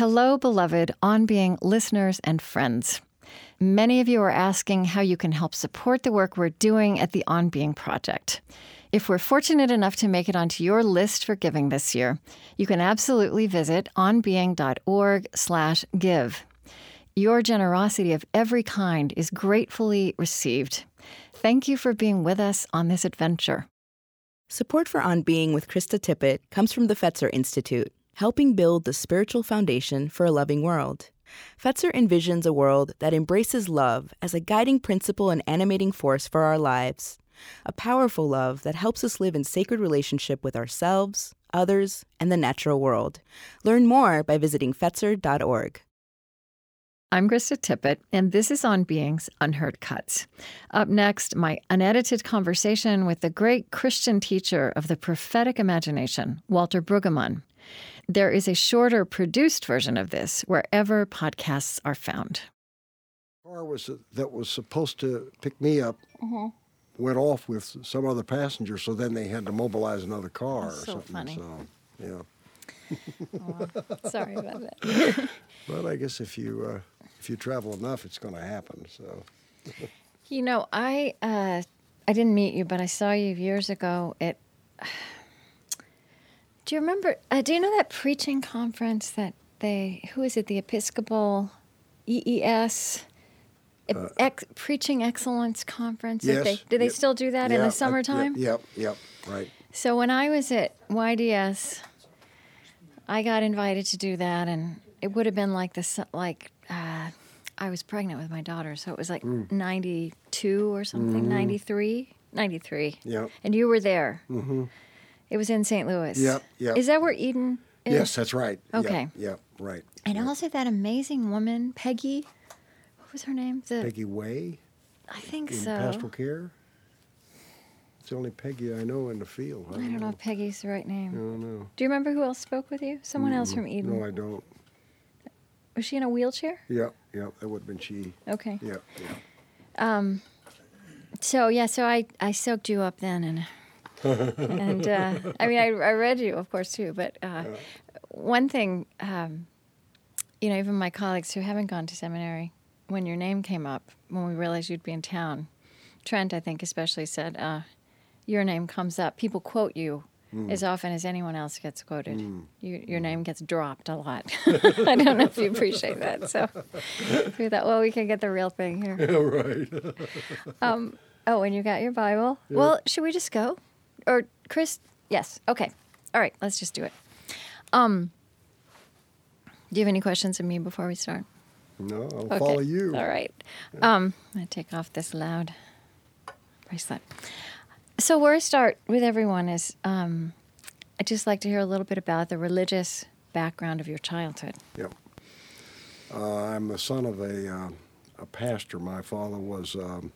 Hello, beloved On Being listeners and friends. Many of you are asking how you can help support the work we're doing at the On Being Project. If we're fortunate enough to make it onto your list for giving this year, you can absolutely visit onbeing.org/give. Your generosity of every kind is gratefully received. Thank you for being with us on this adventure. Support for On Being with Krista Tippett comes from the Fetzer Institute, helping build the spiritual foundation for a loving world. Fetzer envisions a world that embraces love as a guiding principle and animating force for our lives. A powerful love that helps us live in sacred relationship with ourselves, others, and the natural world. Learn more by visiting Fetzer.org. I'm Krista Tippett, and this is On Being's Unheard Cuts. Up next, my unedited conversation with the great Christian teacher of the prophetic imagination, Walter Brueggemann. There is a shorter produced version of this wherever podcasts are found. car was that was supposed to pick me up went off with some other passenger, so then they had to mobilize another car That's or so something. funny. So yeah, Sorry about that. but I guess if you uh, if you travel enough, it's going to happen. So You know, I uh, I didn't meet you, but I saw you years ago at. Do you remember? Uh, do you know that preaching conference that they? Who is it? The Episcopal EES. Ep- ex- preaching excellence conference. Uh, yes, they, do they yep. still do that in the summertime? Yep, yep, yep, right. So when I was at YDS, I got invited to do that, and it would have been like this, like uh, I was pregnant with my daughter, so it was like Mm. '92 or something, '93, '93. Mm-hmm. Yep. And you were there. Mm-hmm. It was in St. Louis. Yep, yep. Is that where Eden is? Yes, that's right. Okay. Yep, right. And also that amazing woman, Peggy. What was her name? The, Peggy Way I think in so. pastoral care. It's the only Peggy I know in the field. I don't know if Peggy's the right name. I don't know. Do you remember who else spoke with you? Someone else from Eden. No, I don't. Was she in a wheelchair? Yep, yep. That would have been she. Okay. Yep, yep. Um, so yeah, so I I soaked you up then, and and uh, I mean I I read you of course too, but uh, one thing, um, you know, even my colleagues who haven't gone to seminary, when your name came up, when we realized you'd be in town, Trent I think especially said, uh, your name comes up. People quote you. As often as anyone else gets quoted, you, your name gets dropped a lot. I don't know if you appreciate that. So we thought, well, we can get the real thing here. Yeah, right. Oh, and you got your Bible. Well, should we just go? Or Chris? Yes. Okay. All right. Let's just do it. Um. Do you have any questions of me before we start? No, I'll Okay. follow you. All right. Um. I'm take off this loud bracelet. So where I start with everyone is, um, I'd just like to hear a little bit about the religious background of your childhood. Yep. Uh, I'm the son of a, uh, a pastor. My father was um,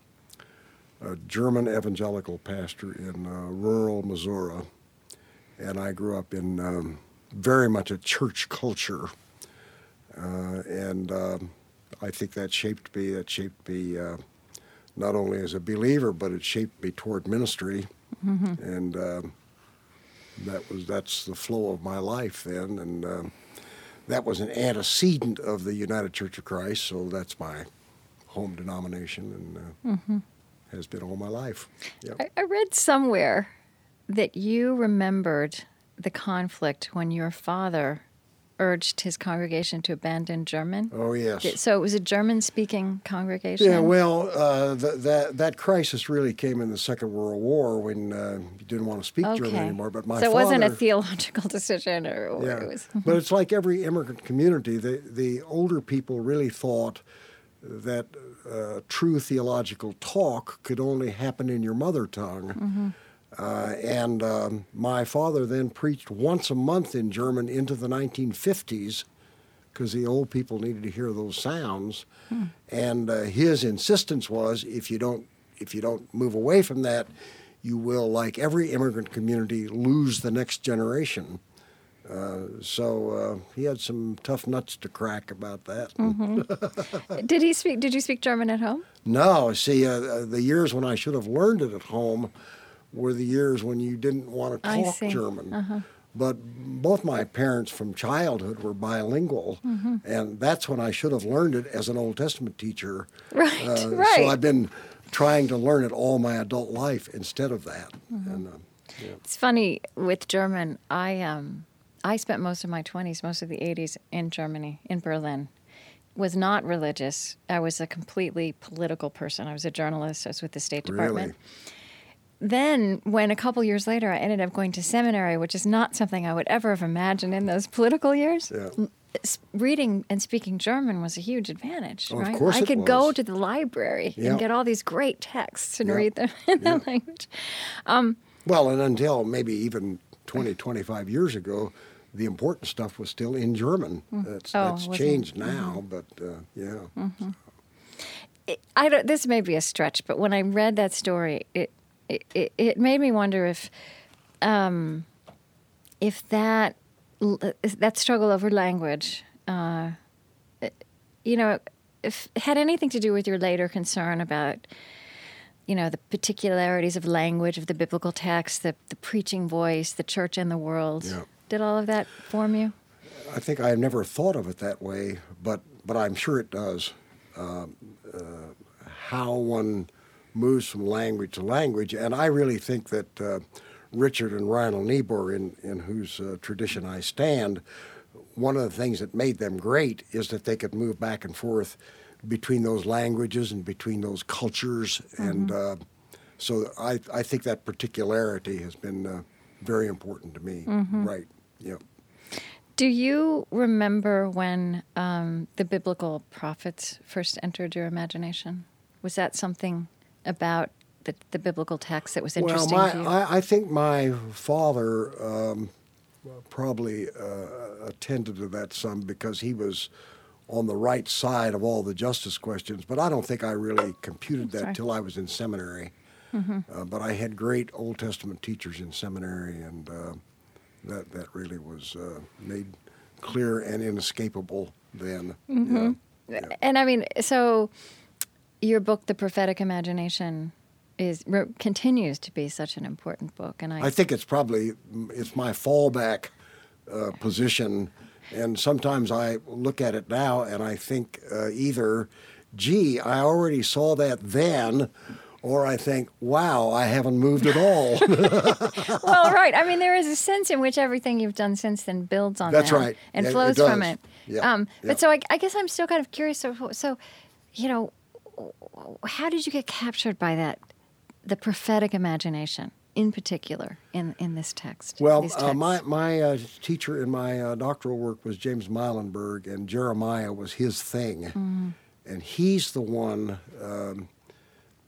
a German evangelical pastor in uh, rural Missouri, and I grew up in um, very much a church culture. Uh, and um, I think that shaped me. That shaped me uh, not only as a believer, but it shaped me toward ministry. And um, that was that's the flow of my life then. And um, that was an antecedent of the United Church of Christ, so that's my home denomination and uh, has been all my life. Yep. I, I read somewhere that you remembered the conflict when your father urged his congregation to abandon German. Oh yes. So it was a German-speaking congregation. Yeah, well, uh, th- that that crisis really came in the Second World War when uh, you didn't want to speak German anymore. But my so it wasn't a theological decision, or, or Yeah, it was. but it's like every immigrant community. The the older people really thought that uh, true theological talk could only happen in your mother tongue. Uh, and um, my father then preached once a month in German into the 1950s because the old people needed to hear those sounds. And uh, his insistence was, if you don't if you don't move away from that, you will, like every immigrant community, lose the next generation. Uh, so uh, he had some tough nuts to crack about that. Did he speak? Did you speak German at home? No, see, uh, uh, the years when I should have learned it at home were the years when you didn't want to talk see. Uh-huh. German. but both my parents from childhood were bilingual, Mm-hmm. and that's when I should have learned it as an Old Testament teacher. Right, Uh, right. So I've been trying to learn it all my adult life instead of that. Mm-hmm. And, uh, yeah. It's funny with German. I um, I spent most of my twenties, most of the eighties in Germany, in Berlin. Was not religious. I was a completely political person. I was a journalist. I was with the State Department. Really? Then, when a couple years later, I ended up going to seminary, which is not something I would ever have imagined in those political years. Yeah. Reading and speaking German was a huge advantage, Oh, right? I could go to the library and get all these great texts and read them in that language. Um, well, and until maybe even 20, 25 years ago, the important stuff was still in German. That's, Oh, that's wasn't it? changed now, but uh, yeah. it- I don't. This may be a stretch, but when I read that story, it it, it, made me wonder if, um, if that that struggle over language, uh, you know, if it had anything to do with your later concern about, you know, the particularities of language of the biblical text, the the preaching voice, the church and the world. Yeah. Did all of that form you? I think I have never thought of it that way, but but I'm sure it does. Um, uh, how one moves from language to language, and I really think that uh, Richard and Reinhold Niebuhr, in in whose uh, tradition I stand, one of the things that made them great is that they could move back and forth between those languages and between those cultures, and uh, so I I think that particularity has been uh, very important to me. Right? Yeah. Do you remember when um, the biblical prophets first entered your imagination? Was that something about the, the biblical text that was interesting well, my, to you? I, I think my father um, probably uh, attended to that some because he was on the right side of all the justice questions, but I don't think I really computed that Sorry. till I was in seminary. Uh, but I had great Old Testament teachers in seminary, and uh, that that really was uh, made clear and inescapable then. Yeah. and I mean, so your book, The Prophetic Imagination, is re- continues to be such an important book, and I, I think it's probably it's my fallback uh, position, and sometimes I look at it now and I think uh, either, gee, I already saw that then, or I think, wow, I haven't moved at all. well, right. I mean, there is a sense in which everything you've done since then builds on That's that right. and Yeah, it flows from it. Yeah, Um, yeah. But so I, I guess I'm still kind of curious. So, so, you know, how did you get captured by that, the prophetic imagination in particular in, in this text? well, uh, my my uh, teacher in my uh, doctoral work was James Muilenburg, and Jeremiah was his thing, and he's the one. Um,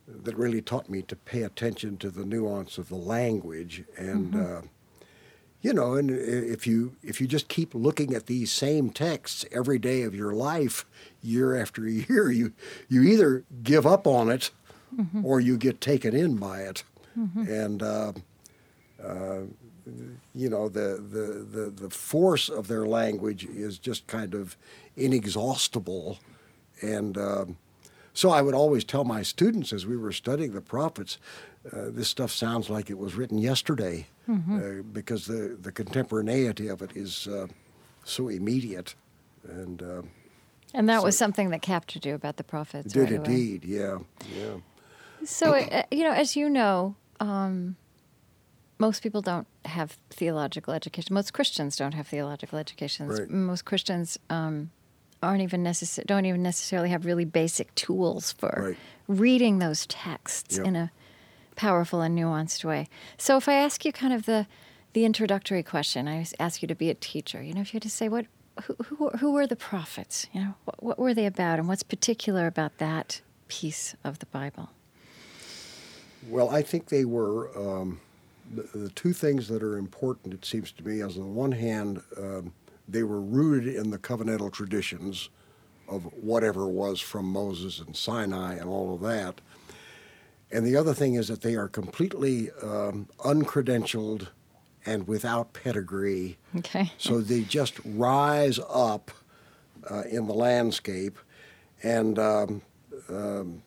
that really taught me to pay attention to the nuance of the language and uh, you know and if you if you just keep looking at these same texts every day of your life year after year you you either give up on it or you get taken in by it. And uh, uh, you know the, the the the force of their language is just kind of inexhaustible. And um, so I would always tell my students as we were studying the prophets, uh, this stuff sounds like it was written yesterday, uh, because the the contemporaneity of it is uh, so immediate, and uh, and that was something that captured you about the prophets. did right indeed, yeah, yeah. So, uh, you know, as you know, um, most people don't have theological education. Most Christians don't have theological educations. Right. Most Christians um, aren't even necessar- don't even necessarily have really basic tools for Right. reading those texts Yep. in a powerful and nuanced way. So, if I ask you kind of the the introductory question, I ask you to be a teacher. You know, if you had to say what who who, who were the prophets? You know, what, what were they about, and what's particular about that piece of the Bible? Well, I think they were um, the, the two things that are important. It seems to me, as on the one hand, um, they were rooted in the covenantal traditions of whatever was from Moses and Sinai and all of that. And the other thing is that they are completely um, uncredentialed and without pedigree. Okay. So they just rise up uh, in the landscape. And um, um,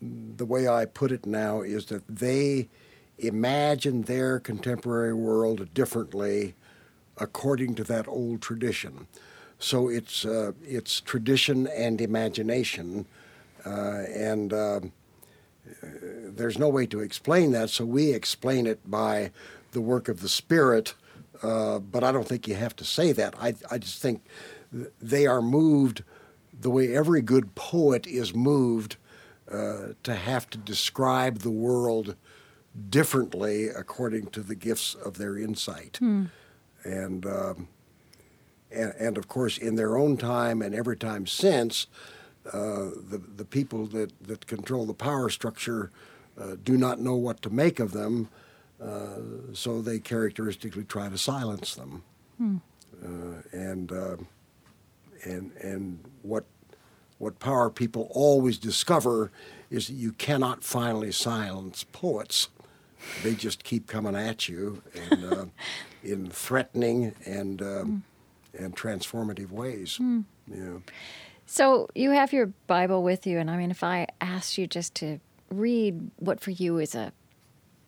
the way I put it now is that they imagine their contemporary world differently according to that old tradition. So it's uh, it's tradition and imagination, uh, and uh, there's no way to explain that. So we explain it by the work of the Spirit. Uh, but I don't think you have to say that. I I just think they are moved the way every good poet is moved uh, to have to describe the world differently according to the gifts of their insight. Hmm. And, um, and, and of course, in their own time and every time since, uh, the, the people that, that control the power structure uh, do not know what to make of them, uh, so they characteristically try to silence them. Hmm. Uh, and, uh, and, and what, what power people always discover is that you cannot finally silence poets they just keep coming at you and, uh, in threatening and um, and transformative ways. Mm. Yeah. So you have your Bible with you, and I mean, if I asked you just to read what for you is a,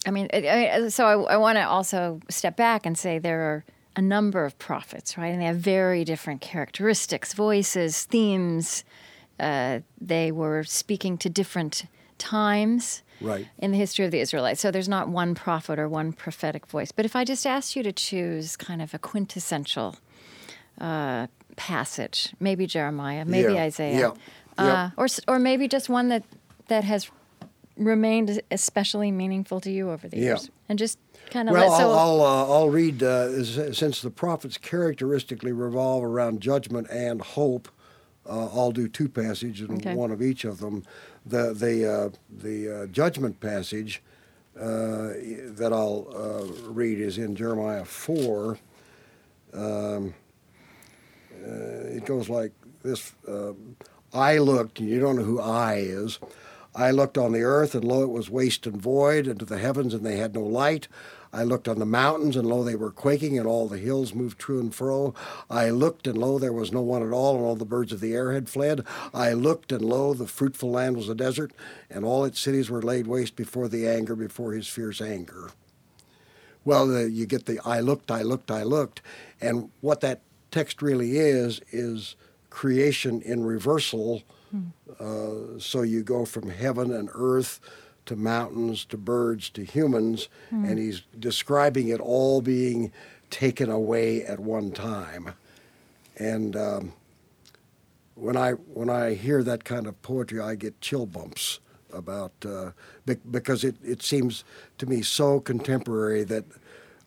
I mean, I, so I, I want to also step back and say there are a number of prophets, right, and they have very different characteristics, voices, themes. Uh, they were speaking to different times right. in the history of the Israelites. So there's not one prophet or one prophetic voice. But if I just asked you to choose kind of a quintessential uh, passage, maybe Jeremiah, maybe Yeah, Isaiah, yeah, Uh, yeah. or or maybe just one that that has remained especially meaningful to you over the years, and just kind of Well, let so. I'll, I'll, uh, I'll read, uh, since the prophets characteristically revolve around judgment and hope, uh, I'll do two passages and Okay. one of each of them. The, the, uh, the uh, judgment passage uh, that I'll read is in Jeremiah 4. Um, it goes like this I looked, and you don't know who I is. I looked on the earth, and lo, it was waste and void, and to the heavens, and they had no light. I looked on the mountains, and lo, they were quaking, and all the hills moved to and fro. I looked, and lo, there was no one at all, and all the birds of the air had fled. I looked, and lo, the fruitful land was a desert, and all its cities were laid waste before the anger, before his fierce anger. Well, the, you get the I looked, I looked, I looked. And what that text really is, is creation in reversal. Uh, so you go from heaven and earth to mountains to birds to humans, and he's describing it all being taken away at one time. And um, when I when I hear that kind of poetry, I get chill bumps about uh, bec- because it, it seems to me so contemporary that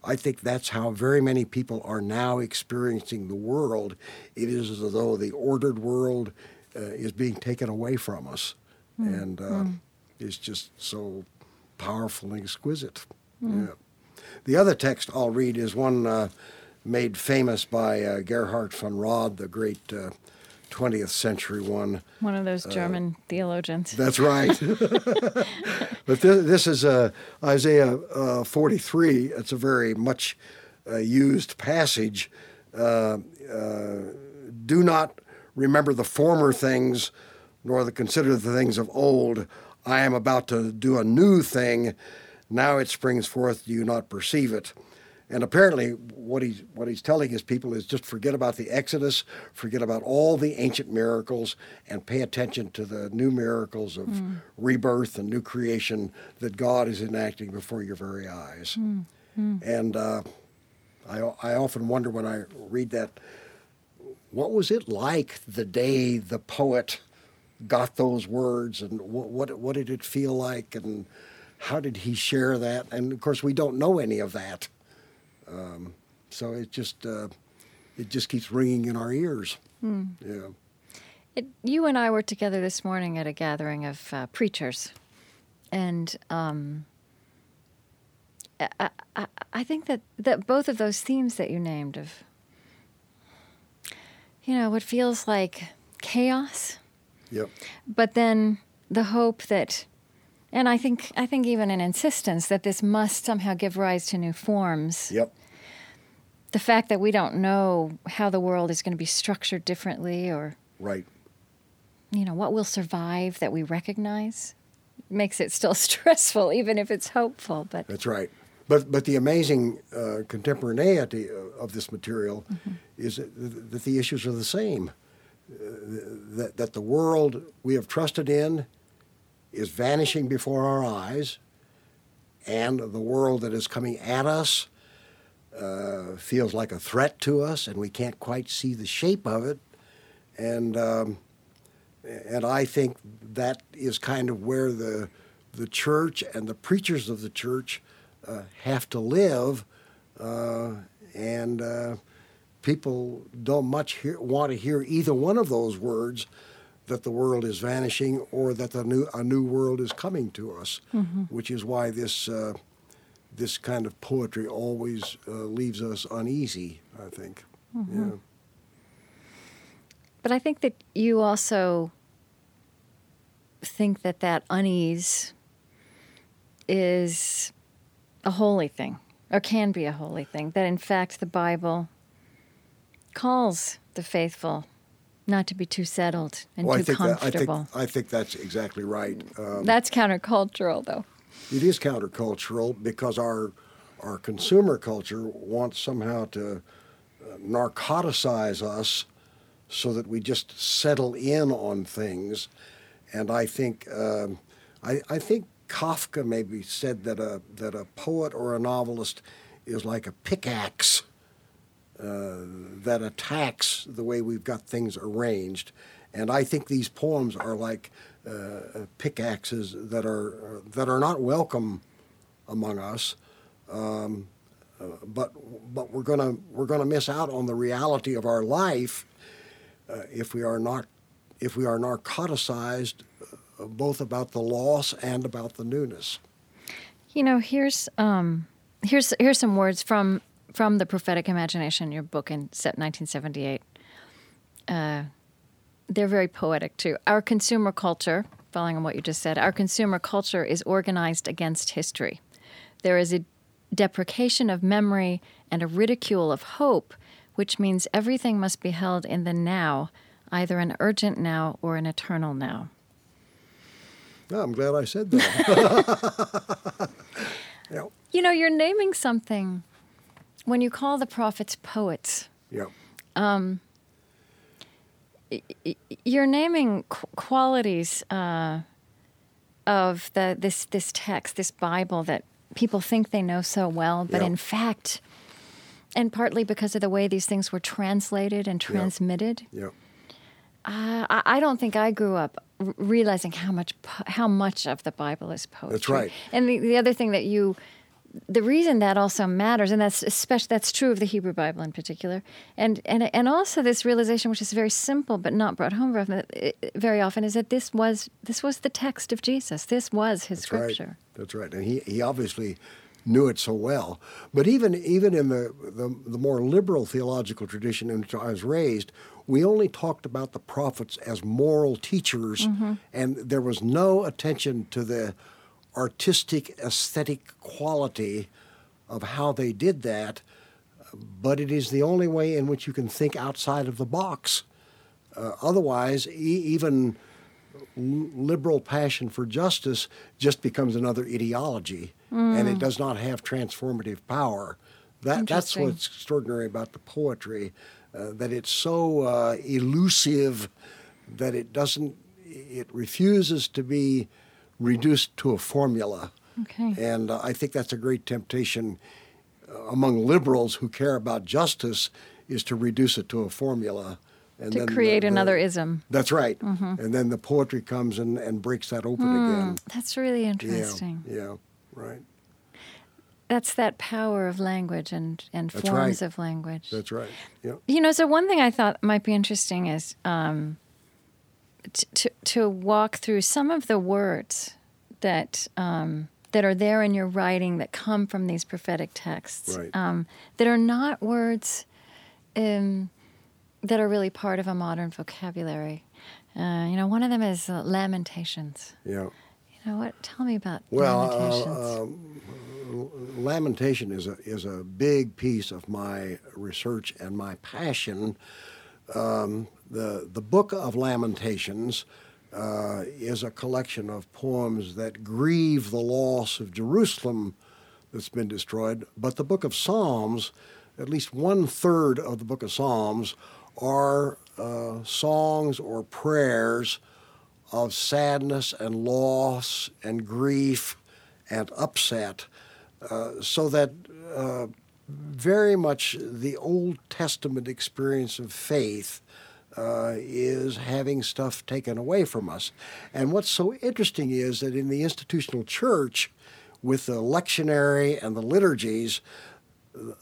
I think that's how very many people are now experiencing the world. It is as though the ordered world uh, is being taken away from us, and uh, it's just so powerful and exquisite. Yeah. The other text I'll read is one uh, made famous by uh, Gerhard von Rad, the great uh, 20th century one. one of those German theologians. That's right. but this, this is uh, Isaiah uh, 43. It's a very much uh, used passage. Uh, uh, Do not remember the former things, nor the consider the things of old. I am about to do a new thing. Now it springs forth. Do you not perceive it? And apparently, what he's what he's telling his people is just forget about the Exodus, forget about all the ancient miracles, and pay attention to the new miracles of hmm. rebirth and new creation that God is enacting before your very eyes. Hmm. Hmm. And uh, I I often wonder when I read that, what was it like the day the poet got those words, and what what, what did it feel like, and how did he share that? And of course, we don't know any of that. Um, so it just uh, it just keeps ringing in our ears. Yeah. It, you and I were together this morning at a gathering of uh, preachers, and um, I, I, I think that, that both of those themes that you named of, you know, what feels like chaos, Yep. but then the hope that, and I think I think even an insistence that this must somehow give rise to new forms. Yep. The fact that we don't know how the world is going to be structured differently or Right. you know, what will survive that we recognize makes it still stressful, even if it's hopeful. But That's right. But but the amazing uh, contemporaneity of this material mm-hmm. is that, that, the issues are the same. That that the world we have trusted in is vanishing before our eyes, and the world that is coming at us uh, feels like a threat to us, and we can't quite see the shape of it. And um, and I think that is kind of where the the church and the preachers of the church uh, have to live, uh, and uh, people don't much hear, want to hear either one of those words that the world is vanishing or that the new a new world is coming to us, mm-hmm. which is why this uh, this kind of poetry always uh, leaves us uneasy. I think, mm-hmm. yeah. But I think that you also think that that unease is a holy thing, or can be a holy thing. That in fact the Bible calls the faithful not to be too settled and well, too I comfortable. That, I, think, I think that's exactly right. Um, that's countercultural, though. It is countercultural because our our consumer culture wants somehow to uh, narcoticize us so that we just settle in on things. And I think um, I, I think Kafka maybe said that a that a poet or a novelist is like a pickaxe uh, that attacks the way we've got things arranged, and I think these poems are like uh, pickaxes that are that are not welcome among us. Um, uh, but but we're gonna we're gonna miss out on the reality of our life uh, if we are not if we are narcoticized both about the loss and about the newness. You know, here's um, here's here's some words from from the prophetic imagination, your book in 1978. Uh, they're very poetic too. Our consumer culture, following on what you just said, our consumer culture is organized against history. There is a deprecation of memory and a ridicule of hope, which means everything must be held in the now, either an urgent now or an eternal now. Oh, I'm glad I said that. yeah. You know, you're naming something when you call the prophets poets. Yeah. Um, you're naming qu- qualities uh, of the this this text, this Bible that people think they know so well, but in fact, and partly because of the way these things were translated and transmitted. Yeah. Uh, I, I don't think I grew up realizing how much how much of the Bible is poetry. That's right. And the, the other thing that you the reason that also matters, and that's especially that's true of the Hebrew Bible in particular, and and and also this realization, which is very simple but not brought home very often, is that this was this was the text of Jesus. This was his that's scripture. Right. That's right, and he he obviously knew it so well. But even even in the, the, the more liberal theological tradition in which I was raised, we only talked about the prophets as moral teachers, mm-hmm. and there was no attention to the artistic, aesthetic quality of how they did that. But it is the only way in which you can think outside of the box. Uh, otherwise, e- even liberal passion for justice just becomes another ideology, mm. and it mm. does not have transformative power. That, that's what's extraordinary about the poetry. Uh, that it's so uh, elusive that it doesn't, it refuses to be reduced to a formula. Okay. And uh, I think that's a great temptation uh, among liberals who care about justice is to reduce it to a formula. And to create the, the, another ism. That's right. Mm-hmm. And then the poetry comes and, and breaks that open mm, again. That's really interesting. Yeah, yeah right that's that power of language and, and forms right. of language. That's right. Yeah. You know, so one thing I thought might be interesting is um, to to walk through some of the words that um, that are there in your writing that come from these prophetic texts right. um, that are not words um, that are really part of a modern vocabulary. Uh, you know, one of them is uh, lamentations. Yeah. You know what? Tell me about well, uh, lamentations. Uh, um, lamentation is a is a big piece of my research and my passion. Um, the the book of Lamentations uh, is a collection of poems that grieve the loss of Jerusalem that's been destroyed. But the book of Psalms, at least one third of the book of Psalms, are uh, songs or prayers of sadness and loss and grief and upset, uh, so that uh, very much the Old Testament experience of faith uh, is having stuff taken away from us. And what's so interesting is that in the institutional church, with the lectionary and the liturgies,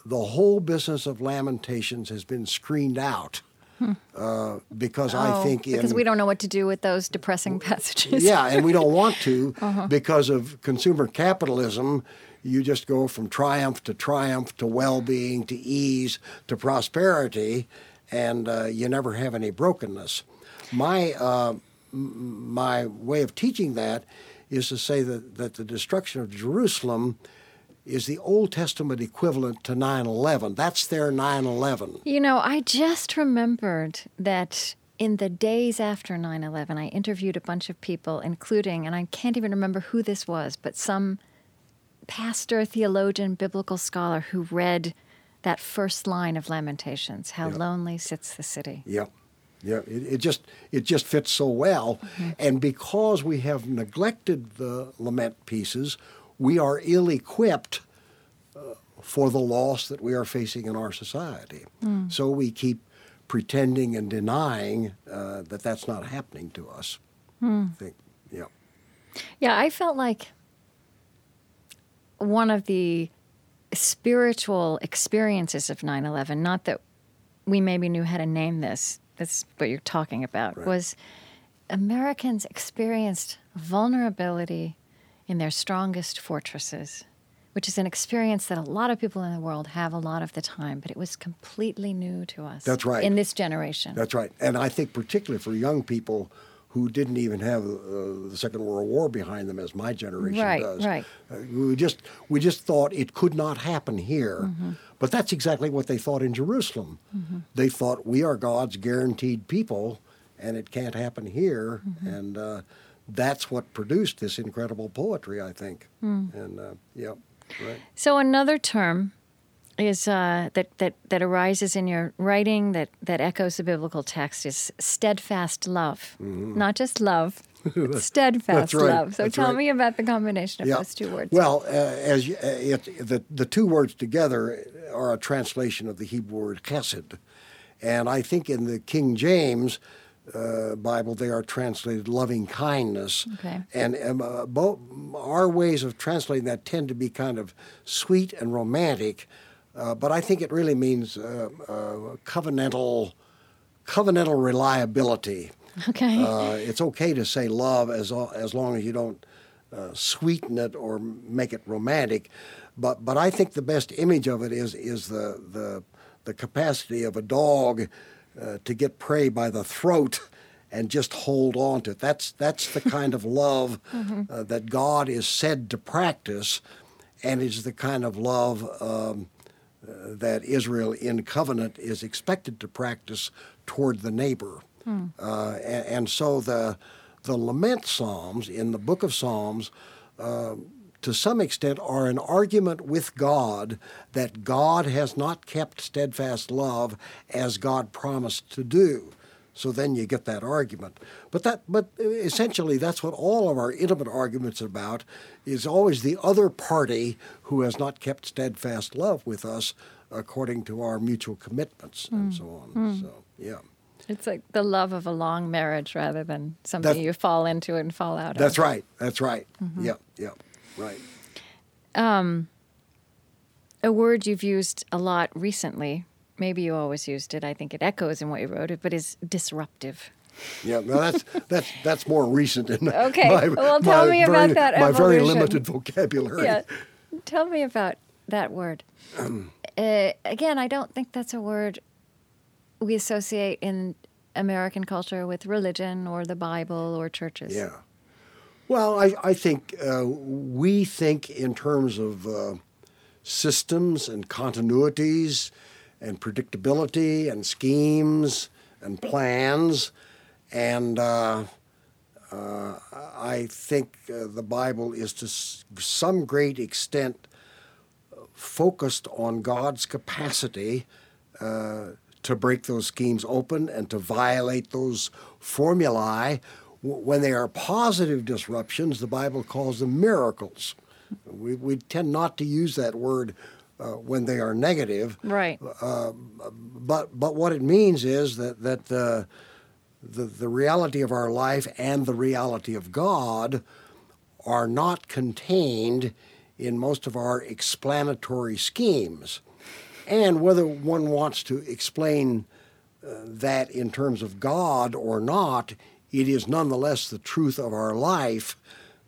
the whole business of lamentations has been screened out. Hmm. Uh, because oh, I think because we don't know what to do with those depressing passages. yeah, and we don't want to uh-huh. because of consumer capitalism. You just go from triumph to triumph to well-being to ease to prosperity, and uh, you never have any brokenness. My uh, my way of teaching that is to say that, that the destruction of Jerusalem is the Old Testament equivalent to 9 11. That's their 9 11. You know, I just remembered that in the days after 9 11, I interviewed a bunch of people, including, and I can't even remember who this was, but some pastor, theologian, biblical scholar who read that first line of Lamentations How lonely sits the city. Yep. Yeah, it, it, just it just fits so well, mm-hmm. and because we have neglected the lament pieces, we are ill equipped uh, for the loss that we are facing in our society. Mm. So we keep pretending and denying uh, that that's not happening to us. Mm. I think, yeah. Yeah, I felt like one of the spiritual experiences of 9 11, not that we maybe knew how to name this, that's what you're talking about, right. was Americans experienced vulnerability in their strongest fortresses, which is an experience that a lot of people in the world have a lot of the time, but it was completely new to us. That's right. In this generation. That's right. And I think, particularly for young people who didn't even have uh, the Second World War behind them, as my generation right, does. Right, uh, we just we just thought it could not happen here, mm-hmm. but that's exactly what they thought in Jerusalem. Mm-hmm. They thought we are God's guaranteed people, and it can't happen here. Mm-hmm. And uh, that's what produced this incredible poetry, I think. Mm. And uh, yeah, right. So another term is uh, that that that arises in your writing that that echoes the biblical text is steadfast love, mm-hmm. not just love. steadfast right. love. So that's tell right. me about the combination of yeah. those two words. Well, uh, as you, uh, it, the the two words together are a translation of the Hebrew word chesed, and I think in the King James uh, Bible, they are translated loving kindness. Okay. And um, uh, both our ways of translating that tend to be kind of sweet and romantic, uh, but I think it really means uh, uh, covenantal, covenantal reliability. Okay. Uh, it's okay to say love as as long as you don't sweeten it or make it romantic, but but I think the best image of it is is the the the capacity of a dog uh, to get prey by the throat and just hold on to it. That's that's the kind of love mm-hmm. uh, that God is said to practice, and is the kind of love um, that Israel in covenant is expected to practice toward the neighbor. Mm. And, and, so the the lament psalms in the book of Psalms. Uh, to some extent, are an argument with God that God has not kept steadfast love as God promised to do. So then you get that argument. But that, but essentially, that's what all of our intimate arguments are about. Is always the other party who has not kept steadfast love with us according to our mutual commitments mm. and so on. Mm. So yeah. It's like the love of a long marriage rather than something that's, you fall into and fall out that's of. That's right. That's right. Mm-hmm. Yep. Yep. Right. Um, a word you've used a lot recently, maybe you always used it, I think it echoes in what you wrote it, but is disruptive. Yeah, no, that's that's that's more recent in okay. my, well, tell me very, about that. My very limited vocabulary. Yeah, tell me about that word. Um, uh, again, I don't think that's a word we associate in American culture with religion or the Bible or churches. Yeah, well, I, I think uh, we think in terms of uh, systems and continuities and predictability and schemes and plans. And uh, uh I think uh, the Bible is to some great extent focused on God's capacity uh, to break those schemes open and to violate those formulae. When they are positive disruptions, the Bible calls them miracles. We, we tend not to use that word uh, when they are negative. Right. Uh, but but what it means is that that uh, the the reality of our life and the reality of God are not contained in most of our explanatory schemes. And whether one wants to explain uh, that in terms of God or not, it is nonetheless the truth of our life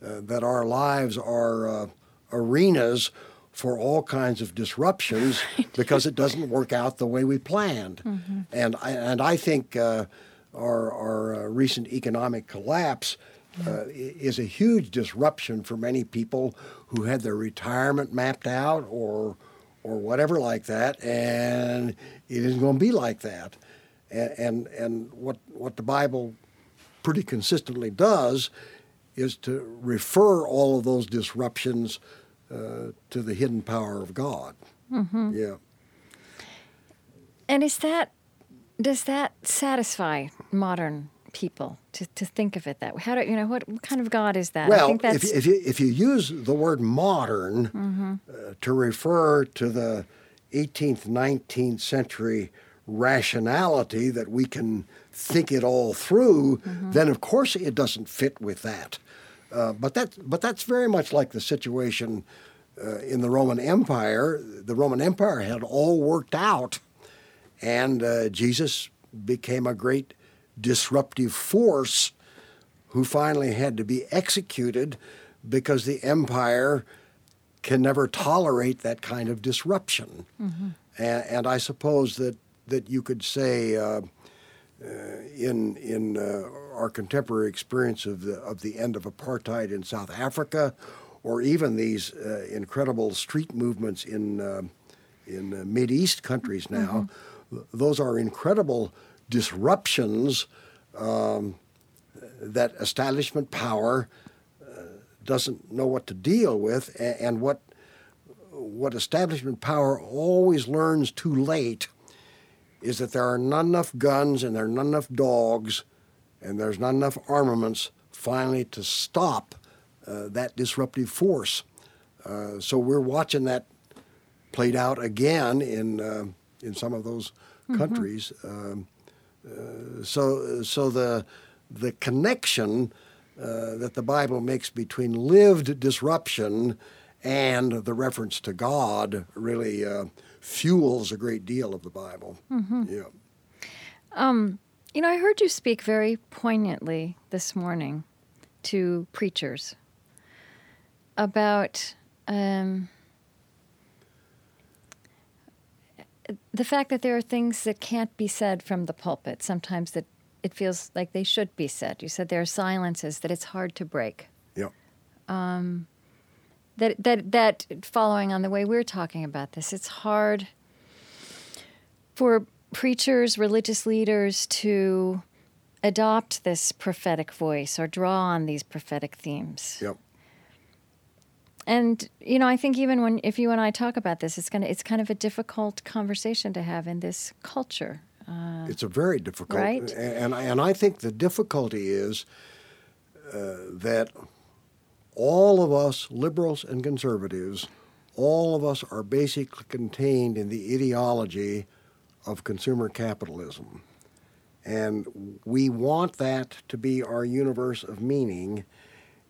uh, that our lives are uh, arenas for all kinds of disruptions because it doesn't work out the way we planned. Mm-hmm. And, I, and I think uh, our, our uh, recent economic collapse uh, is a huge disruption for many people who had their retirement mapped out or or whatever like that, and it isn't going to be like that. And, and and what what the Bible pretty consistently does is to refer all of those disruptions uh, to the hidden power of God. Mm-hmm. Yeah. And is that does that satisfy modern people to, to think of it that way? How do you know what, what kind of God is that? Well, if, if you if you use the word modern mm-hmm. uh, to refer to the 18th, 19th century rationality that we can think it all through, mm-hmm. then of course it doesn't fit with that. Uh, but that but that's very much like the situation uh, in the Roman Empire. The Roman Empire had all worked out, and uh, Jesus became a great disruptive force who finally had to be executed because the empire can never tolerate that kind of disruption. Mm-hmm. And, and, I suppose that, that you could say, uh, uh, in, in uh, our contemporary experience of the, of the end of apartheid in South Africa, or even these uh, incredible street movements in, uh, in uh, Mid East countries now, mm-hmm. those are incredible disruptions um, that establishment power uh, doesn't know what to deal with, and, and, what what establishment power always learns too late is that there are not enough guns and there are not enough dogs and there's not enough armaments finally to stop uh, that disruptive force. Uh, so we're watching that played out again in uh, in some of those mm-hmm. countries. Um, so so the the connection uh, that the Bible makes between lived disruption and the reference to God really uh, fuels a great deal of the Bible. Mm-hmm. Yeah. Um, you know, I heard you speak very poignantly this morning to preachers about um, the fact that there are things that can't be said from the pulpit, sometimes that it feels like they should be said. You said there are silences that it's hard to break. Yeah. Um, that that that following on the way we're talking about this, it's hard for preachers, religious leaders to adopt this prophetic voice or draw on these prophetic themes. Yep. And you know, I think even when if you and I talk about this, it's gonna it's kind of a difficult conversation to have in this culture. Uh, it's a very difficult, right? And and I think the difficulty is uh, that all of us, liberals and conservatives, all of us are basically contained in the ideology of consumer capitalism. And we want that to be our universe of meaning.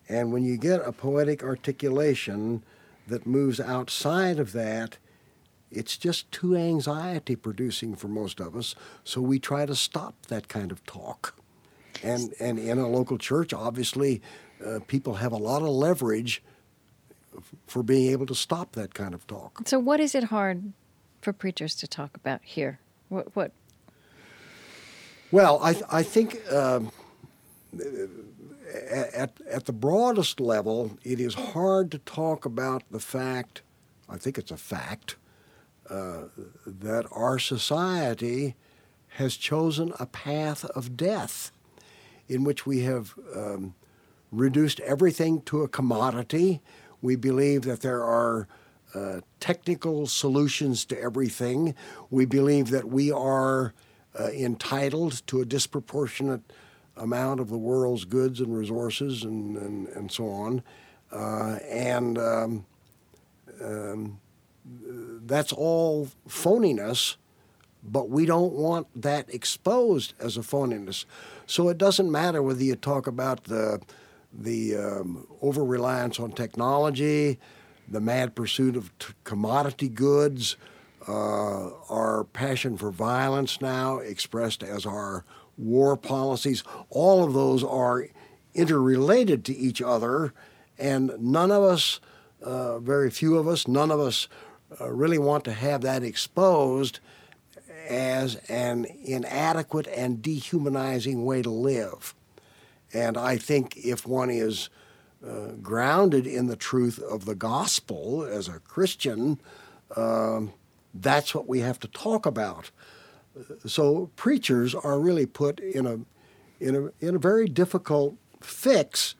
And when you get a poetic articulation that moves outside of that, it's just too anxiety producing for most of us. So we try to stop that kind of talk. And, and in a local church, obviously, uh, people have a lot of leverage for being able to stop that kind of talk. So, what is it hard for preachers to talk about here? What? what? Well, I, I think um, at, at the broadest level, it is hard to talk about the fact, I think it's a fact, uh, that our society has chosen a path of death in which we have um, reduced everything to a commodity. We believe that there are uh, technical solutions to everything. We believe that we are uh, entitled to a disproportionate amount of the world's goods and resources and, and, and so on. Uh, and um, um, that's all phoniness, but we don't want that exposed as a phoniness. So it doesn't matter whether you talk about the the um, over reliance on technology, the mad pursuit of t- commodity goods, uh, our passion for violence now expressed as our war policies. All of those are interrelated to each other, and none of us, uh, very few of us, none of us uh, really want to have that exposed as an inadequate and dehumanizing way to live. And I think if one is uh, grounded in the truth of the gospel as a Christian, um, that's what we have to talk about. So preachers are really put in a in a in a very difficult fix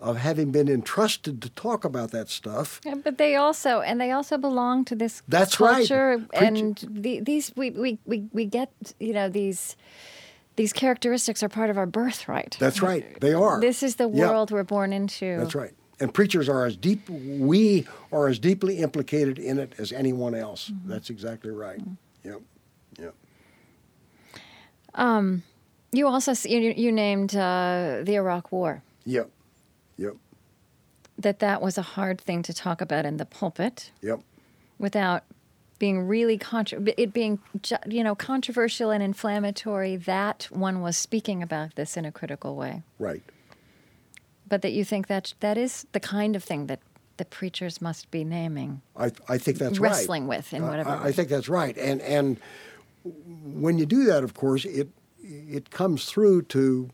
of having been entrusted to talk about that stuff. Yeah, but they also and they also belong to this That's right. culture Preach- and the, these we, we, we, we get you know these these characteristics are part of our birthright. That's right. They are. This is the Yeah. world we're born into. That's right. And preachers are as deep, we are as deeply implicated in it as anyone else. Mm-hmm. That's exactly right. Yep. Yep. You also you, you named uh, the Iraq War. Yep. Yep. That that was a hard thing to talk about in the pulpit Yep. without being really contro- it being you know controversial and inflammatory. That one was speaking about this in a critical way. Right. but that you think that that is the kind of thing that the preachers must be naming, I, I think that's right. wrestling with in whatever. I, I think that's right. And and when you do that, of course, it it comes through to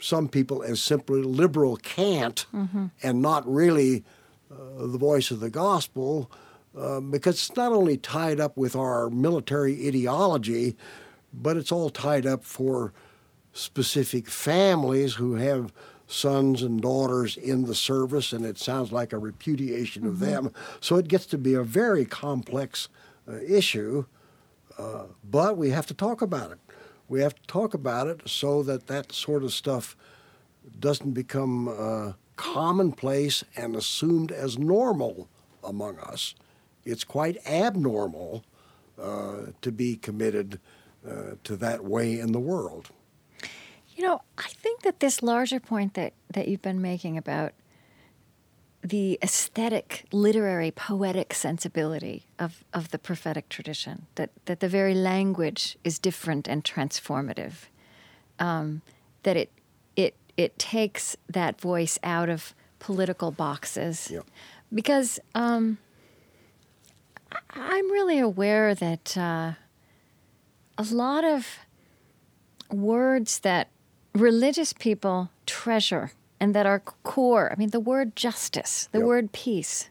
some people as simply liberal cant Mm-hmm. and not really uh, the voice of the gospel, uh, because it's not only tied up with our military ideology, but it's all tied up for specific families who have sons and daughters in the service, and it sounds like a repudiation of them. So it gets to be a very complex uh, issue, uh, but we have to talk about it. We have to talk about it so that that sort of stuff doesn't become uh, commonplace and assumed as normal among us. It's quite abnormal uh, to be committed uh, to that way in the world. You know, I think that this larger point that, that you've been making about the aesthetic, literary, poetic sensibility of, of the prophetic tradition, that, that the very language is different and transformative, um, that it, it, it takes that voice out of political boxes. Yep. Because um, I'm really aware that uh, a lot of words that religious people treasure and that are core. I mean, the word justice, the Yep. word peace.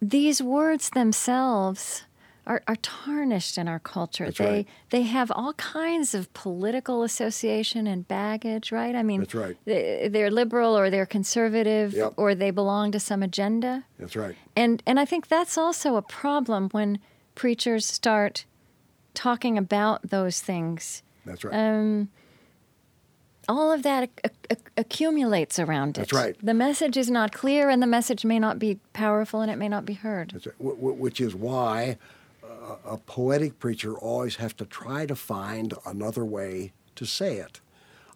These words themselves are, are tarnished in our culture. That's they right. they have all kinds of political association and baggage, right? I mean, That's right. they- They're liberal or they're conservative Yep. or they belong to some agenda. That's right. And and I think that's also a problem when preachers start talking about those things. That's right. Um, all of that ac- ac- accumulates around it. That's right. The message is not clear, and the message may not be powerful, and it may not be heard. That's right. Wh- wh- Which is why a poetic preacher always has to try to find another way to say it.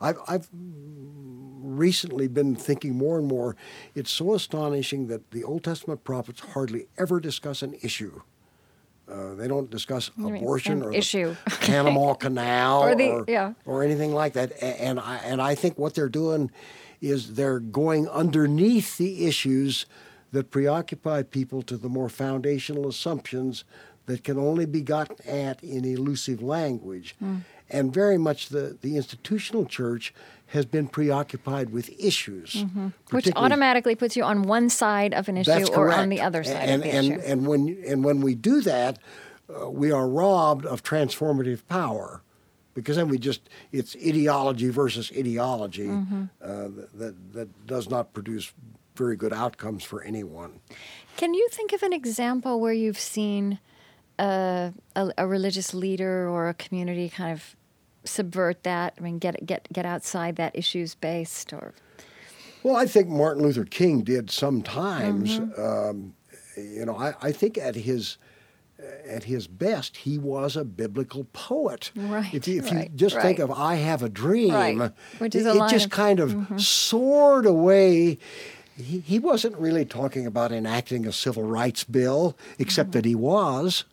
I've, I've recently been thinking more and more. It's so astonishing that the Old Testament prophets hardly ever discuss an issue. Uh, they don't discuss abortion or issue. the Panama Canal Or or, yeah. or anything like that. And I, and I think what they're doing is they're going underneath the issues that preoccupy people to the more foundational assumptions that can only be gotten at in elusive language. Hmm. And very much the, the institutional church has been preoccupied with issues. Mm-hmm. Which automatically puts you on one side of an issue or on the other side and, of the and, issue. And when and when we do that, uh, we are robbed of transformative power, because then we just it's ideology versus ideology Mm-hmm. uh, that that does not produce very good outcomes for anyone. Can you think of an example where you've seen a, a, a religious leader or a community kind of subvert that? I mean, get get get outside that issues based or. Well, I think Martin Luther King did sometimes. Mm-hmm. Um, you know, I, I think at his at his best, he was a biblical poet. Right, If you, if you right, just think of "I Have a Dream," Right, which is a it, it just of- kind of mm-hmm. soared away. He, he wasn't really talking about enacting a civil rights bill, except mm-hmm. that he was,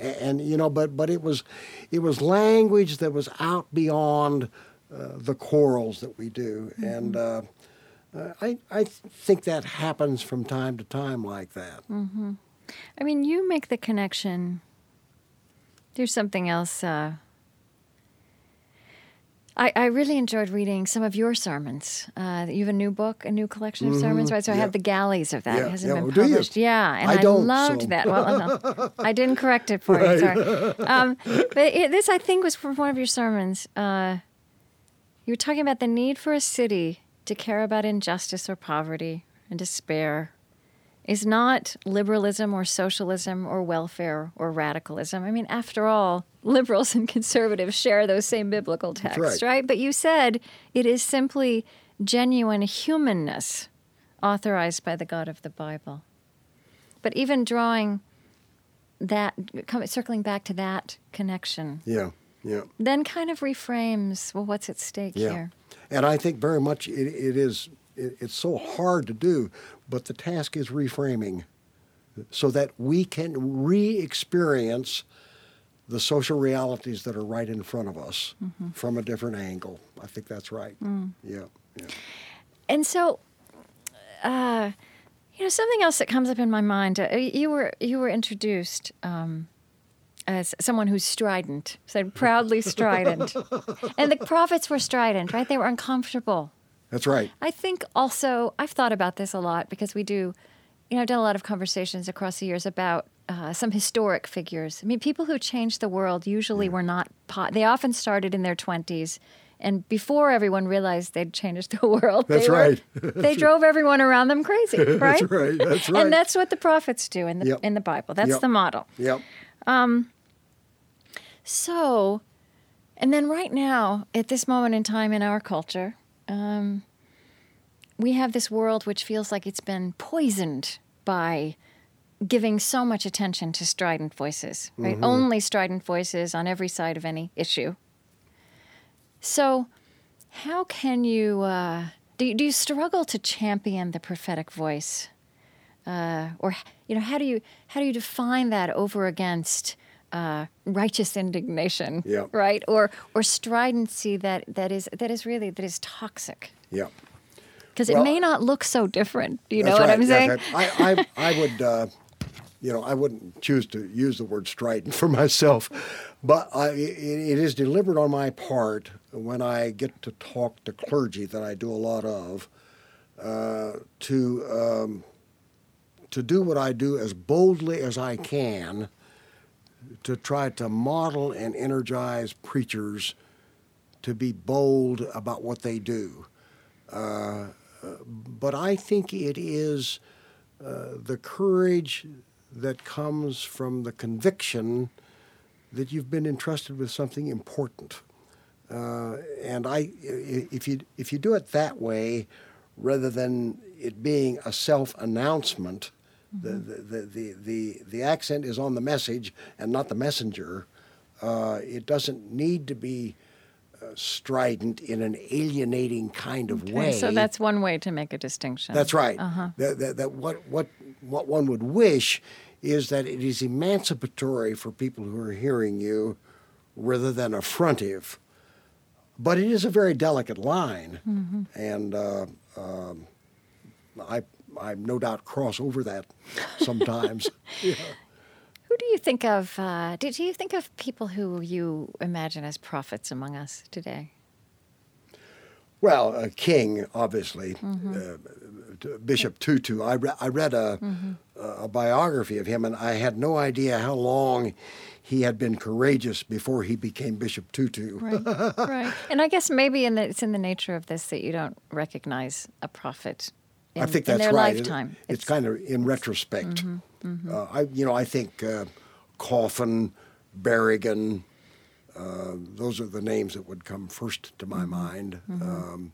and, you know, but but it was it was language that was out beyond uh, the chorals that we do, and. Uh, I, I think that happens from time to time like that. I mean, you make the connection. There's something else. Uh, I, I really enjoyed reading some of your sermons. Uh, you have a new book, a new collection of sermons, right? So I yeah. have the galleys of that. Yeah, It hasn't yeah. been do you? published. Yeah, and I I, loved so- that. Well, no, I didn't correct it for you. Sorry. Um, but it, this, I think, was from one of your sermons. Uh, you were talking about the need for a city to care about injustice or poverty and despair is not liberalism or socialism or welfare or radicalism. I mean, after all, liberals and conservatives share those same biblical texts, right. But you said it is simply genuine humanness authorized by the God of the Bible. But even drawing that, circling back to that connection, Yeah, yeah, then kind of reframes well, what's at stake yeah. here? And I think very much it, it is. It, it's so hard to do, but the task is reframing, so that we can re-experience the social realities that are right in front of us from a different angle. I think that's right. Yeah, yeah. And so, uh, you know, something else that comes up in my mind. Uh, you were you were introduced um, as someone who's strident, said proudly strident, and the prophets were strident, right? They were uncomfortable. That's right. I think also I've thought about this a lot because we do, you know, I've done a lot of conversations across the years about uh, some historic figures. I mean, people who changed the world usually were not. Po- they often started in their twenties, and before everyone realized they'd changed the world, That's they were- right. they drove everyone around them crazy, right? That's right. That's right. And that's what the prophets do in the Yep. in the Bible. That's Yep. the model. Yep. So, and then right now, at this moment in time in our culture, um, we have this world which feels like it's been poisoned by giving so much attention to strident voices, right? Only strident voices on every side of any issue. So, how can you, uh, do, you- do you struggle to champion the prophetic voice? Uh, or, you know, how do you, how do you define that over against uh, righteous indignation, Yeah. right? Or, or stridency that, that, is, that is really, that is toxic? Yep. Because it may not look so different. You know what right. I'm saying? I, I, I would, uh, you know, I wouldn't choose to use the word strident for myself, but I, it, it is deliberate on my part when I get to talk to clergy that I do a lot of uh, to um, to do what I do as boldly as I can to try to model and energize preachers to be bold about what they do but I think it is uh, the courage that comes from the conviction that you've been entrusted with something important. Uh, and I, if you if you do it that way, rather than it being a self-announcement, the, the, the, the, the accent is on the message and not the messenger. Uh, it doesn't need to be uh, strident in an alienating kind of Okay, way. So that's one way to make a distinction. That's right. Uh-huh. That, that, that what, what, what one would wish is that it is emancipatory for people who are hearing you rather than affrontive. But it is a very delicate line. Mm-hmm. And uh, um, I, I no doubt cross over that sometimes. Yeah. Who do you think of? Uh, did you think of people who you imagine as prophets among us today? Well, uh, King, obviously, Mm-hmm. uh, Bishop Tutu. I, re- I read a, Mm-hmm. a biography of him, and I had no idea how long he had been courageous before he became Bishop Tutu. Right, right. And I guess maybe in the, it's in the nature of this that you don't recognize a prophet in, I think in that's their right. It- lifetime. It's, kind of in retrospect. Uh, I, you know, I think uh, Coffin, Berrigan, uh, those are the names that would come first to my mind. Um,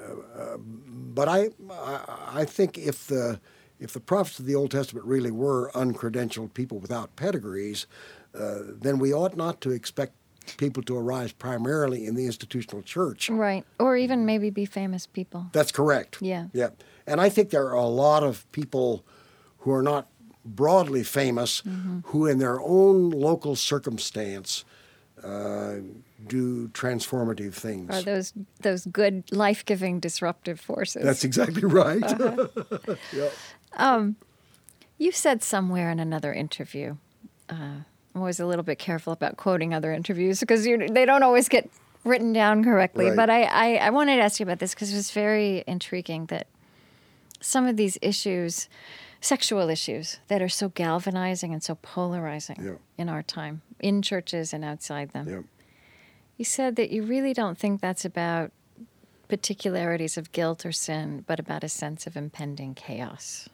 uh, but I, I, I think if the if the prophets of the Old Testament really were uncredentialed people without pedigrees, uh, then we ought not to expect people to arise primarily in the institutional church. right, or even maybe be famous people. That's correct. Yeah. Yeah. And I think there are a lot of people who are not broadly famous Mm-hmm. who, in their own local circumstance, uh, do transformative things. Are those those good life giving disruptive forces? That's exactly right. Uh-huh. yeah. You said somewhere in another interview. Uh, I'm always a little bit careful about quoting other interviews because you, they don't always get written down correctly. Right. But I, I, I wanted to ask you about this because it was very intriguing that some of these issues, sexual issues, that are so galvanizing and so polarizing Yeah. in our time, in churches and outside them. Yeah. You said that you really don't think that's about particularities of guilt or sin, but about a sense of impending chaos,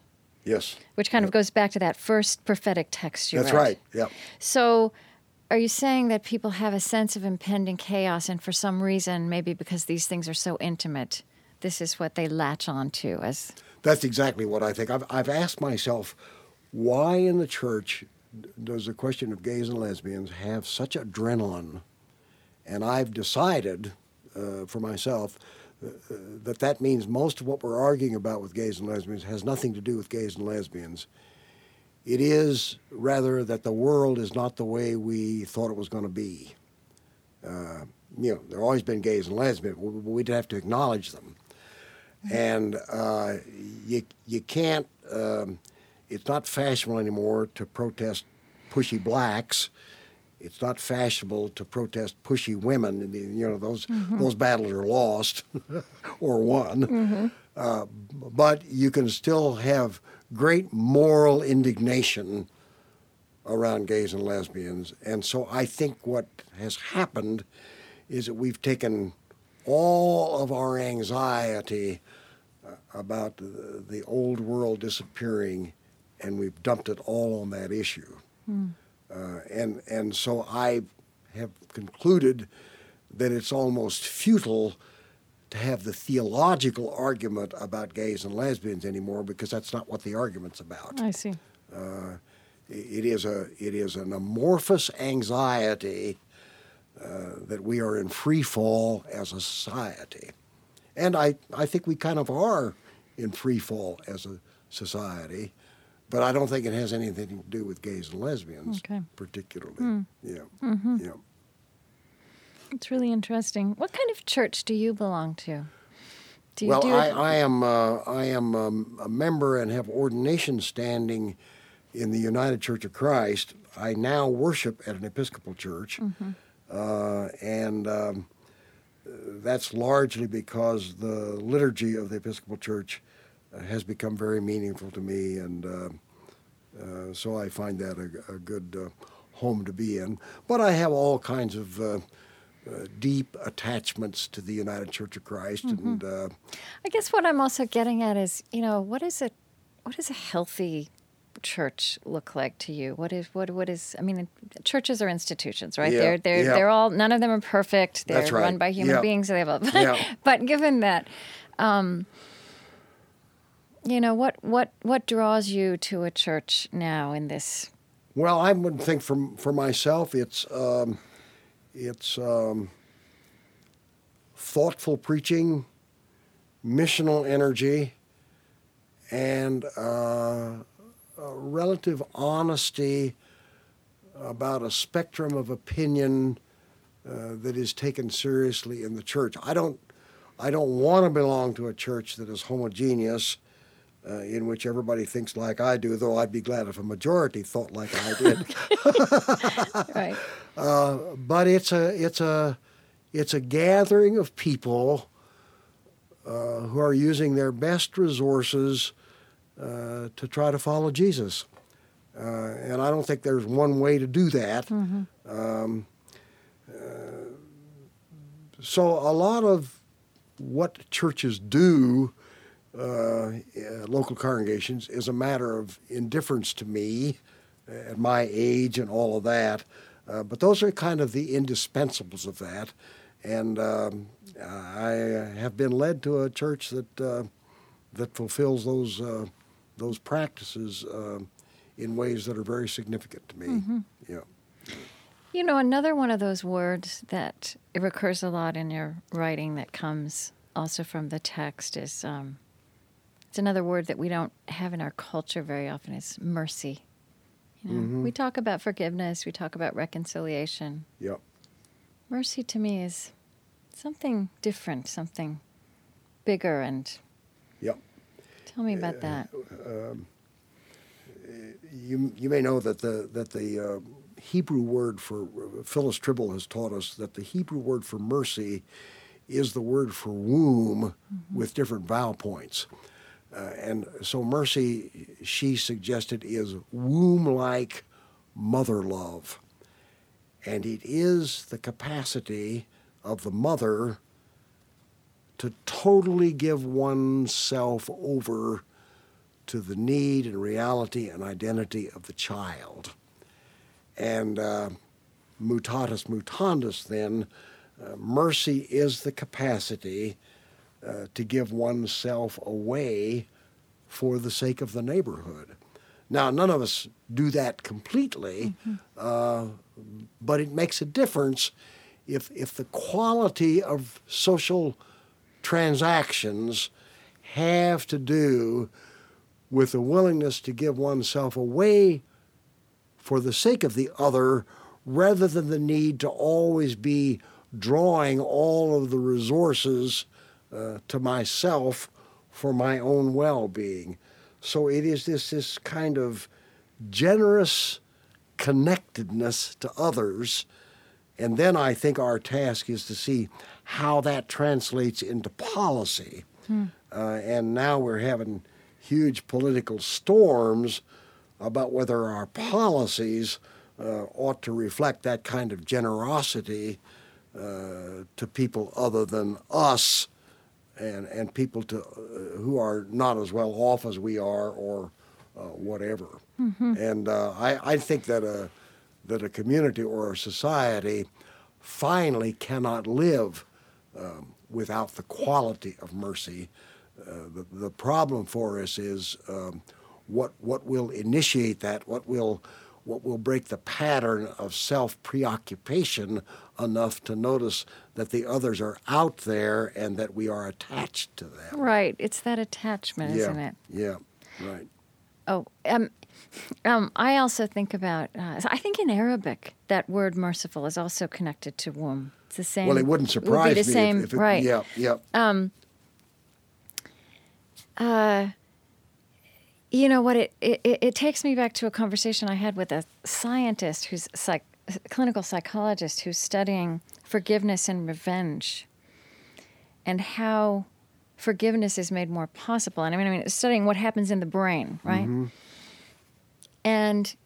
Yes. which kind of goes back to that first prophetic text you That's read. right. Yeah. So, are you saying that people have a sense of impending chaos, and for some reason, maybe because these things are so intimate, this is what they latch on to as That's exactly what I think. I've, I've asked myself, why in the church does the question of gays and lesbians have such adrenaline? And I've decided uh, for myself that that means most of what we're arguing about with gays and lesbians has nothing to do with gays and lesbians. It is rather that the world is not the way we thought it was going to be. Uh, you know, there have always been gays and lesbians. but We'd have to acknowledge them and uh, you you can't. Um, it's not fashionable anymore to protest pushy blacks. It's not fashionable to protest pushy women. and, You know those those battles are lost or won. Uh, but you can still have great moral indignation around gays and lesbians. And so I think what has happened is that we've taken all of our anxiety uh, about the, the old world disappearing and we've dumped it all on that issue. Uh, and, and so I have concluded that it's almost futile to have the theological argument about gays and lesbians anymore because that's not what the argument's about. I see. It is a it is an amorphous anxiety uh, that we are in free fall as a society, and I I think we kind of are in free fall as a society, but I don't think it has anything to do with gays and lesbians Okay. particularly. Yeah, yeah. It's really interesting. What kind of church do you belong to? Do you Well, do I, I am uh, I am um, a member and have ordination standing in the United Church of Christ. I now worship at an Episcopal church, uh, and um, that's largely because the liturgy of the Episcopal Church uh, has become very meaningful to me, and uh, uh, so I find that a, a good uh, home to be in. But I have all kinds of uh, uh, deep attachments to the United Church of Christ, and uh, I guess what I'm also getting at is, you know, what is it? What does a healthy church look like to you? What is what what is? I mean, churches are institutions, right? Yeah, They're they're yeah. they're all none of them are perfect. They're That's right. run by human Yeah. beings. So they have a. But given that, um, you know, what what what draws you to a church now in this? Well, I would think for for myself, it's um, it's um, thoughtful preaching, missional energy, and uh, relative honesty about a spectrum of opinion uh, that is taken seriously in the church. I don't I don't want to belong to a church that is homogeneous. Uh, in which everybody thinks like I do, though I'd be glad if a majority thought like I did. Right. but it's a it's a it's a gathering of people uh, who are using their best resources uh, to try to follow Jesus, uh, and I don't think there's one way to do that. Um, uh, so a lot of what churches do uh, uh, local congregations is a matter of indifference to me at my age and all of that. Uh, but those are kind of the indispensables of that. And um, I have been led to a church that uh, that fulfills those uh, those practices uh, in ways that are very significant to me. Mm-hmm. Yeah. You know, another one of those words that recurs a lot in your writing that comes also from the text is um, it's another word that we don't have in our culture very often is mercy. You know, Mm-hmm. we talk about forgiveness, we talk about reconciliation. Yep. Mercy to me is something different, something bigger. And Yep. tell me about that. You, you may know that the that the uh, Hebrew word for Phyllis Trible has taught us that the Hebrew word for mercy is the word for womb with different vowel points. Uh, and so mercy, she suggested, is womb-like mother love, and it is the capacity of the mother to totally give oneself over to the need and reality and identity of the child. And uh, mutatis mutandis, then, uh, mercy is the capacity uh, to give oneself away for the sake of the neighborhood. Now, none of us do that completely, uh, but it makes a difference if, if the quality of social transactions have to do with the willingness to give oneself away for the sake of the other rather than the need to always be drawing all of the resources uh, to myself for my own well-being. So it is this this kind of generous connectedness to others. And then I think our task is to see how that translates into policy. Uh, and now we're having huge political storms about whether our policies uh, ought to reflect that kind of generosity uh, to people other than us and, and people to, uh, who are not as well off as we are or uh, whatever. And uh, I, I think that a, that a community or a society finally cannot live um, without the quality of mercy. Uh, the, the problem for us is um, what, what will initiate that, what will, what will break the pattern of self preoccupation enough to notice that the others are out there and that we are attached to them. Right. It's that attachment, yeah, isn't it? Yeah, right. Oh, um, um, I also think about. Uh, I think in Arabic that word "merciful" is also connected to womb. It's the same. Well, it wouldn't surprise it would be the me same, if, if it, right? Yeah, yeah. You know what? It, it it takes me back to a conversation I had with a scientist who's psych, clinical psychologist who's studying forgiveness and revenge, and how forgiveness is made more possible. And I mean, I mean, studying what happens in the brain, right? Mm-hmm. And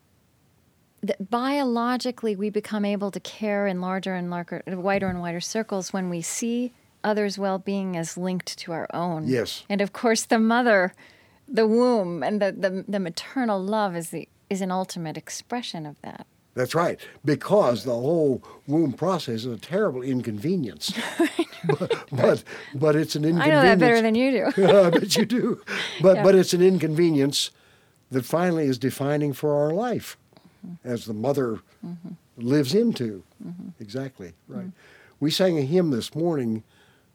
that biologically, we become able to care in larger and larger, wider and wider circles when we see others' well-being as linked to our own. Yes. And of course, the mother, the womb, and the, the, the maternal love is the is an ultimate expression of that. That's right, because the whole womb process is a terrible inconvenience. but, but but it's an inconvenience. I know that better than you do. I bet you do. But but it's an inconvenience that finally is defining for our life, mm-hmm. as the mother mm-hmm. lives into. Mm-hmm. Exactly right. We sang a hymn this morning,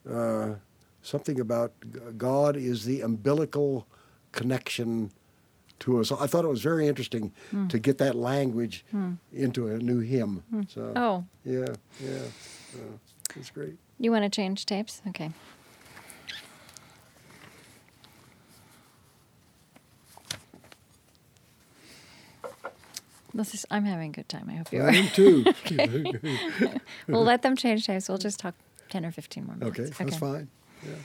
uh, something about God is the umbilical connection to us. I thought it was very interesting hmm. to get that language hmm. into a new hymn. Hmm. So Oh, yeah, yeah, uh, it's great. you want to change tapes? Okay. This is, I'm having a good time. I hope you are. Mine too. we'll let them change tapes. We'll just talk 10 or 15 more minutes. okay, that's fine. Yeah,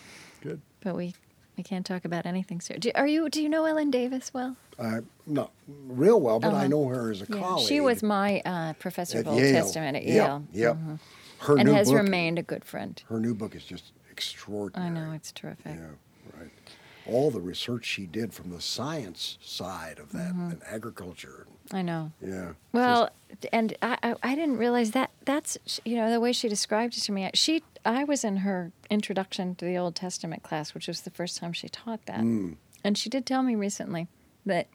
good. But we, we can't talk about anything serious. Do, are you, do you know Ellen Davis well? I not real well, but I Uh-huh. know her as a Yeah, colleague. She was my uh, professor at of Old Yale. Testament at Yep, Yale. Yep. Mhm. Her And has book, remained a good friend. Her new book is just extraordinary. I know, it's terrific. Yeah, right. All the research she did from the science side of that Mm-hmm. and agriculture. I know. Yeah. Well, and I, I, didn't realize that that's you know the way she described it to me. She I was in her introduction to the Old Testament class, which was the first time she taught that, Mm. and she did tell me recently that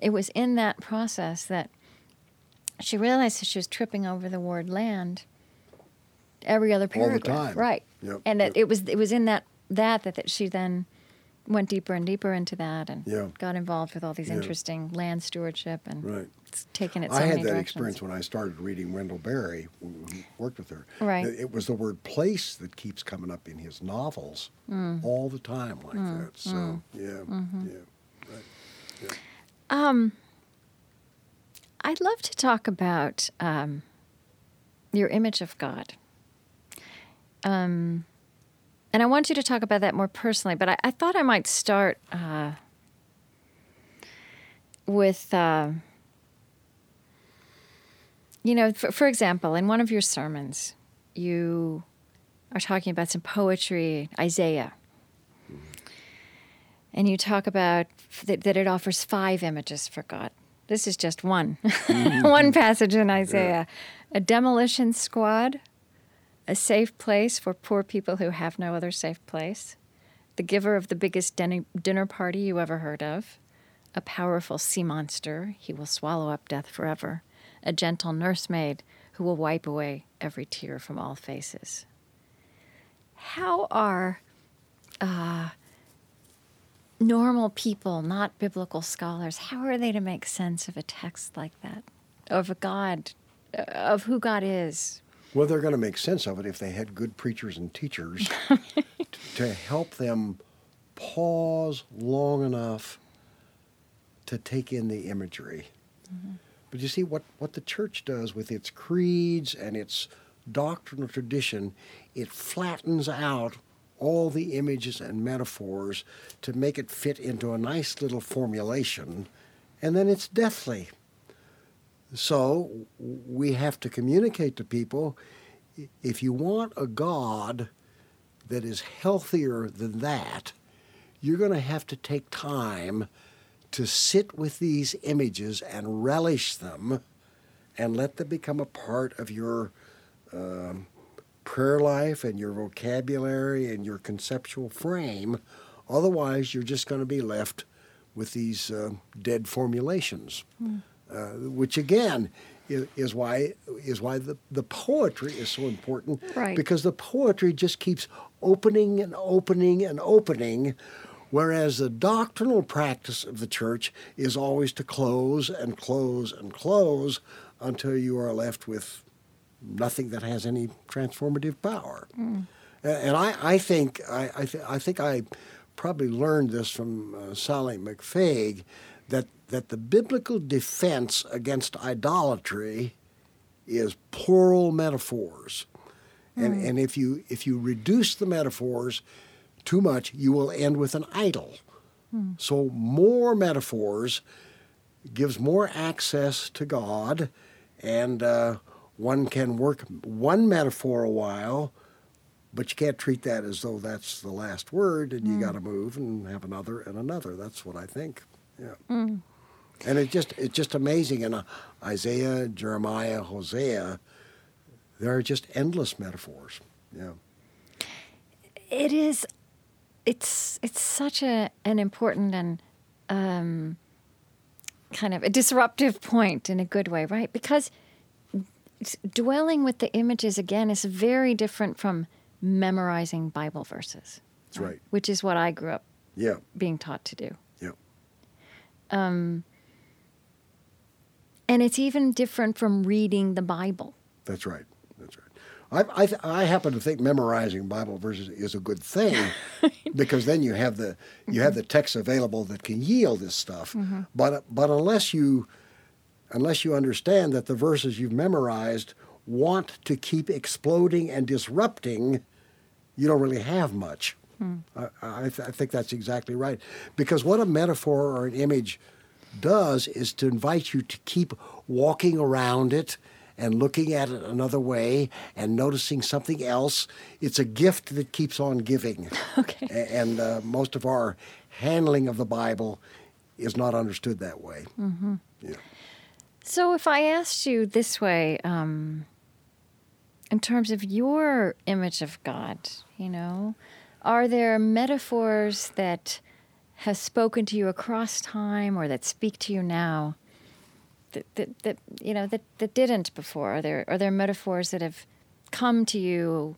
it was in that process that she realized that she was tripping over the word land every other All the paragraph, time. right? Yep, And that yep. it was it was in that that that, that she then went deeper and deeper into that and Yeah. got involved with all these Yeah. interesting land stewardship and Right. it's taken it so I had that directions. experience when I started reading Wendell Berry, worked with her. Right. It was the word place that keeps coming up in his novels all the time like that. So, yeah, yeah. Right. Um, I'd love to talk about um, your image of God. Um, and I want you to talk about that more personally, but I, I thought I might start uh, with, uh, you know, for, for example, in one of your sermons, you are talking about some poetry, Isaiah. And you talk about that, that it offers five images for God. This is just one, one passage in Isaiah. A demolition squad, a safe place for poor people who have no other safe place, the giver of the biggest din- dinner party you ever heard of, a powerful sea monster, he will swallow up death forever, a gentle nursemaid who will wipe away every tear from all faces. How are uh, normal people, not biblical scholars, how are they to make sense of a text like that, of a God, uh, of who God is? Well, they're going to make sense of it if they had good preachers and teachers t- to help them pause long enough to take in the imagery. Mm-hmm. But you see, what, what the church does with its creeds and its doctrinal tradition, it flattens out all the images and metaphors to make it fit into a nice little formulation, and then it's deathly. So we have to communicate to people if you want a God that is healthier than that, you're going to have to take time to sit with these images and relish them and let them become a part of your um, prayer life and your vocabulary and your conceptual frame. Otherwise, you're just going to be left with these uh, dead formulations, uh, which again is, is why is why the, the poetry is so important. Right. Because the poetry just keeps opening and opening and opening, whereas the doctrinal practice of the church is always to close and close and close until you are left with nothing that has any transformative power. A- And I, I think I, I, th- I think I probably learned this from uh, Sallie McFague that that the biblical defense against idolatry is plural metaphors. And, hmm. and if you if you reduce the metaphors too much, you will end with an idol. Hmm. So more metaphors gives more access to God, and uh, one can work one metaphor a while, but you can't treat that as though that's the last word, and you hmm. got to move and have another and another. That's what I think. Yeah. And it just it's just amazing in uh, Isaiah, Jeremiah, Hosea. There are just endless metaphors. Yeah. It is. It's it's such a an important and um, kind of a disruptive point in a good way, right? Because dwelling with the images again is very different from memorizing Bible verses. That's right. Which is what I grew up Yeah. being taught to do. Yeah. And it's even different from reading the Bible. That's right. That's right. I, I, th- I happen to think memorizing Bible verses is a good thing because then you have the you have the mm-hmm. text available that can yield this stuff. Mm-hmm. But but unless you unless you understand that the verses you've memorized want to keep exploding and disrupting, you don't really have much. I, I, th- I think that's exactly right. Because what a metaphor or an image does is to invite you to keep walking around it and looking at it another way and noticing something else. It's a gift that keeps on giving. Okay. A- And uh, most of our handling of the Bible is not understood that way. Yeah. So, if I asked you this way, um, in terms of your image of God, you know, are there metaphors that have spoken to you across time or that speak to you now that, that, that you know that, that didn't before? Are there are there metaphors that have come to you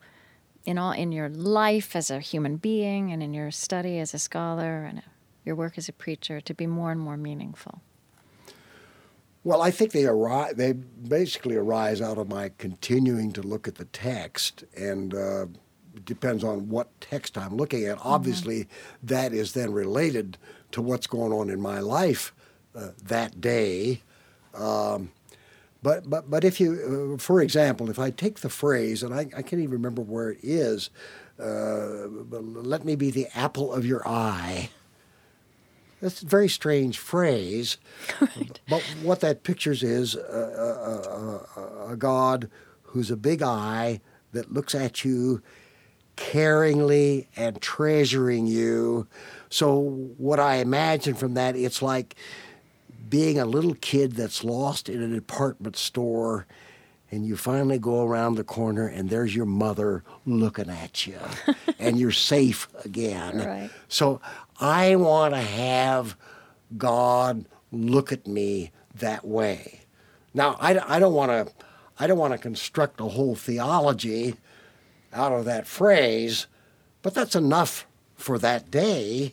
in all in your life as a human being and in your study as a scholar and your work as a preacher to be more and more meaningful? Well, I think they arise. They basically arise out of my continuing to look at the text, and uh, depends on what text I'm looking at. Obviously, that is then related to what's going on in my life uh, that day. Um, but but but if you, uh, for example, if I take the phrase, and I, I can't even remember where it is, uh, let me be the apple of your eye. That's a very strange phrase. Right. But what that pictures is a, a, a, a God who's a big eye that looks at you caringly and treasuring you. So, what I imagine from that, it's like being a little kid that's lost in a department store and you finally go around the corner and there's your mother looking at you and you're safe again. Right. So I want to have God look at me that way. Now I, I don't want to I don't want to construct a whole theology out of that phrase, but that's enough for that day,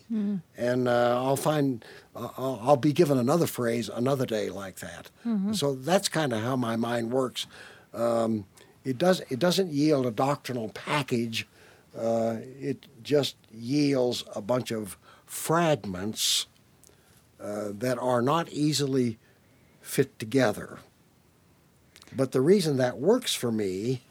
and uh, I'll find uh, I'll, be given another phrase another day like that. So that's kind of how my mind works. Um, it does it doesn't yield a doctrinal package. Uh, it just yields a bunch of fragments uh, that are not easily fit together. But the reason that works for me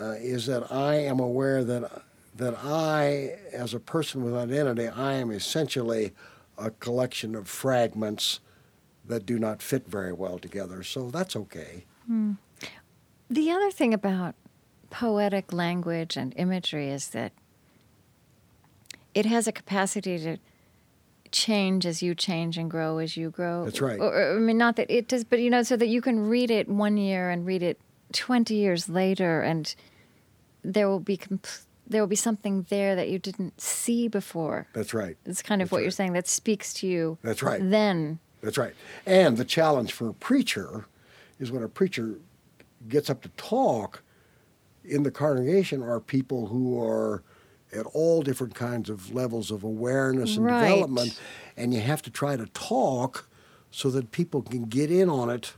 uh, is that I am aware that that I, as a person with identity, I am essentially a collection of fragments that do not fit very well together. So that's okay. The other thing about poetic language and imagery is that it has a capacity to change as you change and grow as you grow. That's right. Or, I mean, not that it does, but you know, so that you can read it one year and read it 20 years later, and there will be comp- there will be something there that you didn't see before. That's right. It's kind of That's what you're saying that speaks to you. That's right. Then, That's right. And the challenge for a preacher is when a preacher gets up to talk in the congregation are people who are at all different kinds of levels of awareness and Right. development and you have to try to talk so that people can get in on it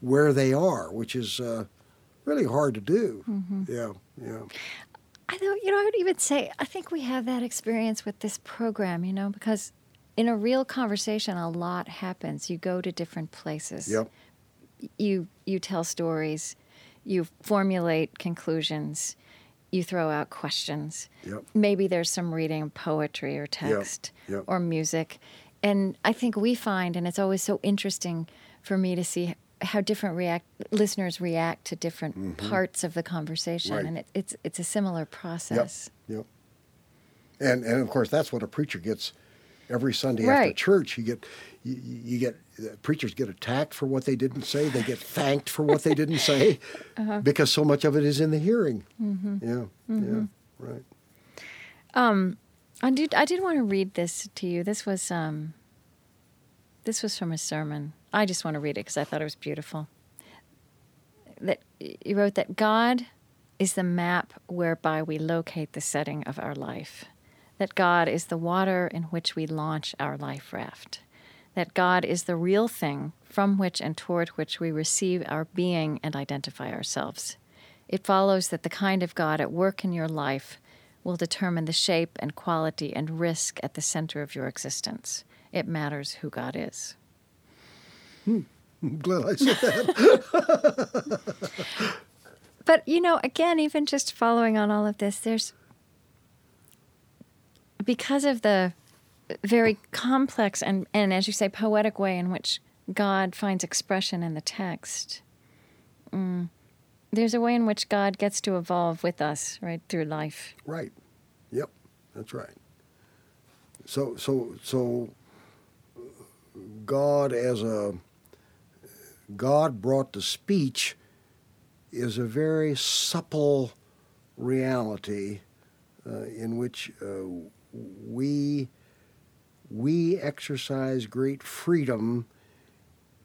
where they are which is uh, really hard to do mm-hmm. yeah yeah I know, you know, I would even say I think we have that experience with this program, you know, because in a real conversation, a lot happens. You go to different places. yep You you tell stories, you formulate conclusions, you throw out questions. Yep. Maybe there's some reading of poetry or text Yep. or music, and I think we find, and it's always so interesting for me to see how different react listeners react to different parts of the conversation, Mm-hmm. Right. and it, it's it's a similar process. Yep. And and of course that's what a preacher gets every Sunday after church. You get you, you get uh, preachers get attacked for what they didn't say. They get thanked for what they didn't say Uh-huh. because so much of it is in the hearing. Mm-hmm. Yeah. Yeah. Right. Um, I did. I did want to read this to you. This was um. This was from a sermon. I just want to read it because I thought it was beautiful. That you wrote that God is the map whereby we locate the setting of our life. That God is the water in which we launch our life raft. That God is the real thing from which and toward which we receive our being and identify ourselves. It follows that the kind of God at work in your life will determine the shape and quality and risk at the center of your existence. It matters who God is. Hmm. I'm glad I said that. But, you know, again, even just following on all of this, there's because of the very complex and, and as you say, poetic way in which God finds expression in the text, mm, There's a way in which God gets to evolve with us, right, through life. Right. Yep. That's right. So so so God as a God brought to speech is a very supple reality uh, in which uh, we we exercise great freedom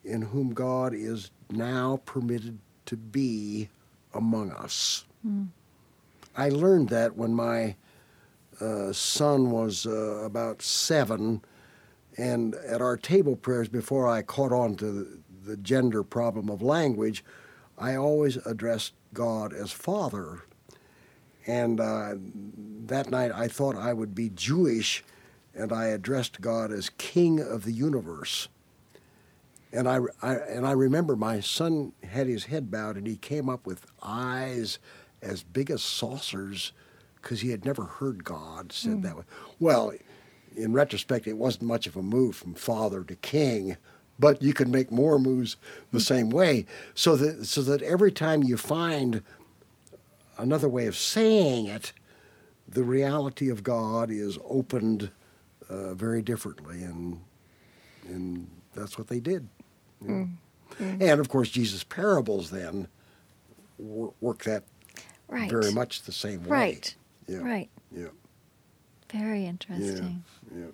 in whom God is now permitted to be among us. I learned that when my uh, son was uh, about seven, and at our table prayers, before I caught on to the, the gender problem of language, I always addressed God as Father. And uh, that night I thought I would be Jewish, and I addressed God as King of the universe. And I, I, and I remember my son had his head bowed, and he came up with eyes as big as saucers because he had never heard God said that way. Well, in retrospect, it wasn't much of a move from father to king, but you can make more moves the same way. So that so that every time you find another way of saying it, the reality of God is opened uh, very differently, and and that's what they did. you know. And of course, Jesus' parables then work that Right. very much the same way. Right. Yeah. Right. Yeah. Very interesting. Yeah.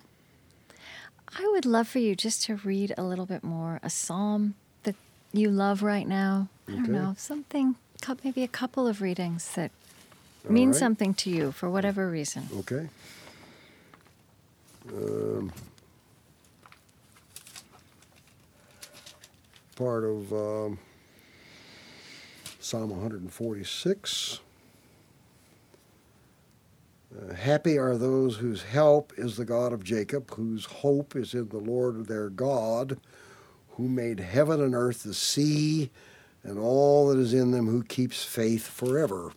I would love for you just to read a little bit more a psalm that you love right now. Okay. I don't know, something, maybe a couple of readings that All mean right. something to you for whatever reason. Okay. Um, part of um, Psalm 146. Happy are those whose help is the God of Jacob, whose hope is in the Lord their God, who made heaven and earth, the sea, and all that is in them, who keeps faith forever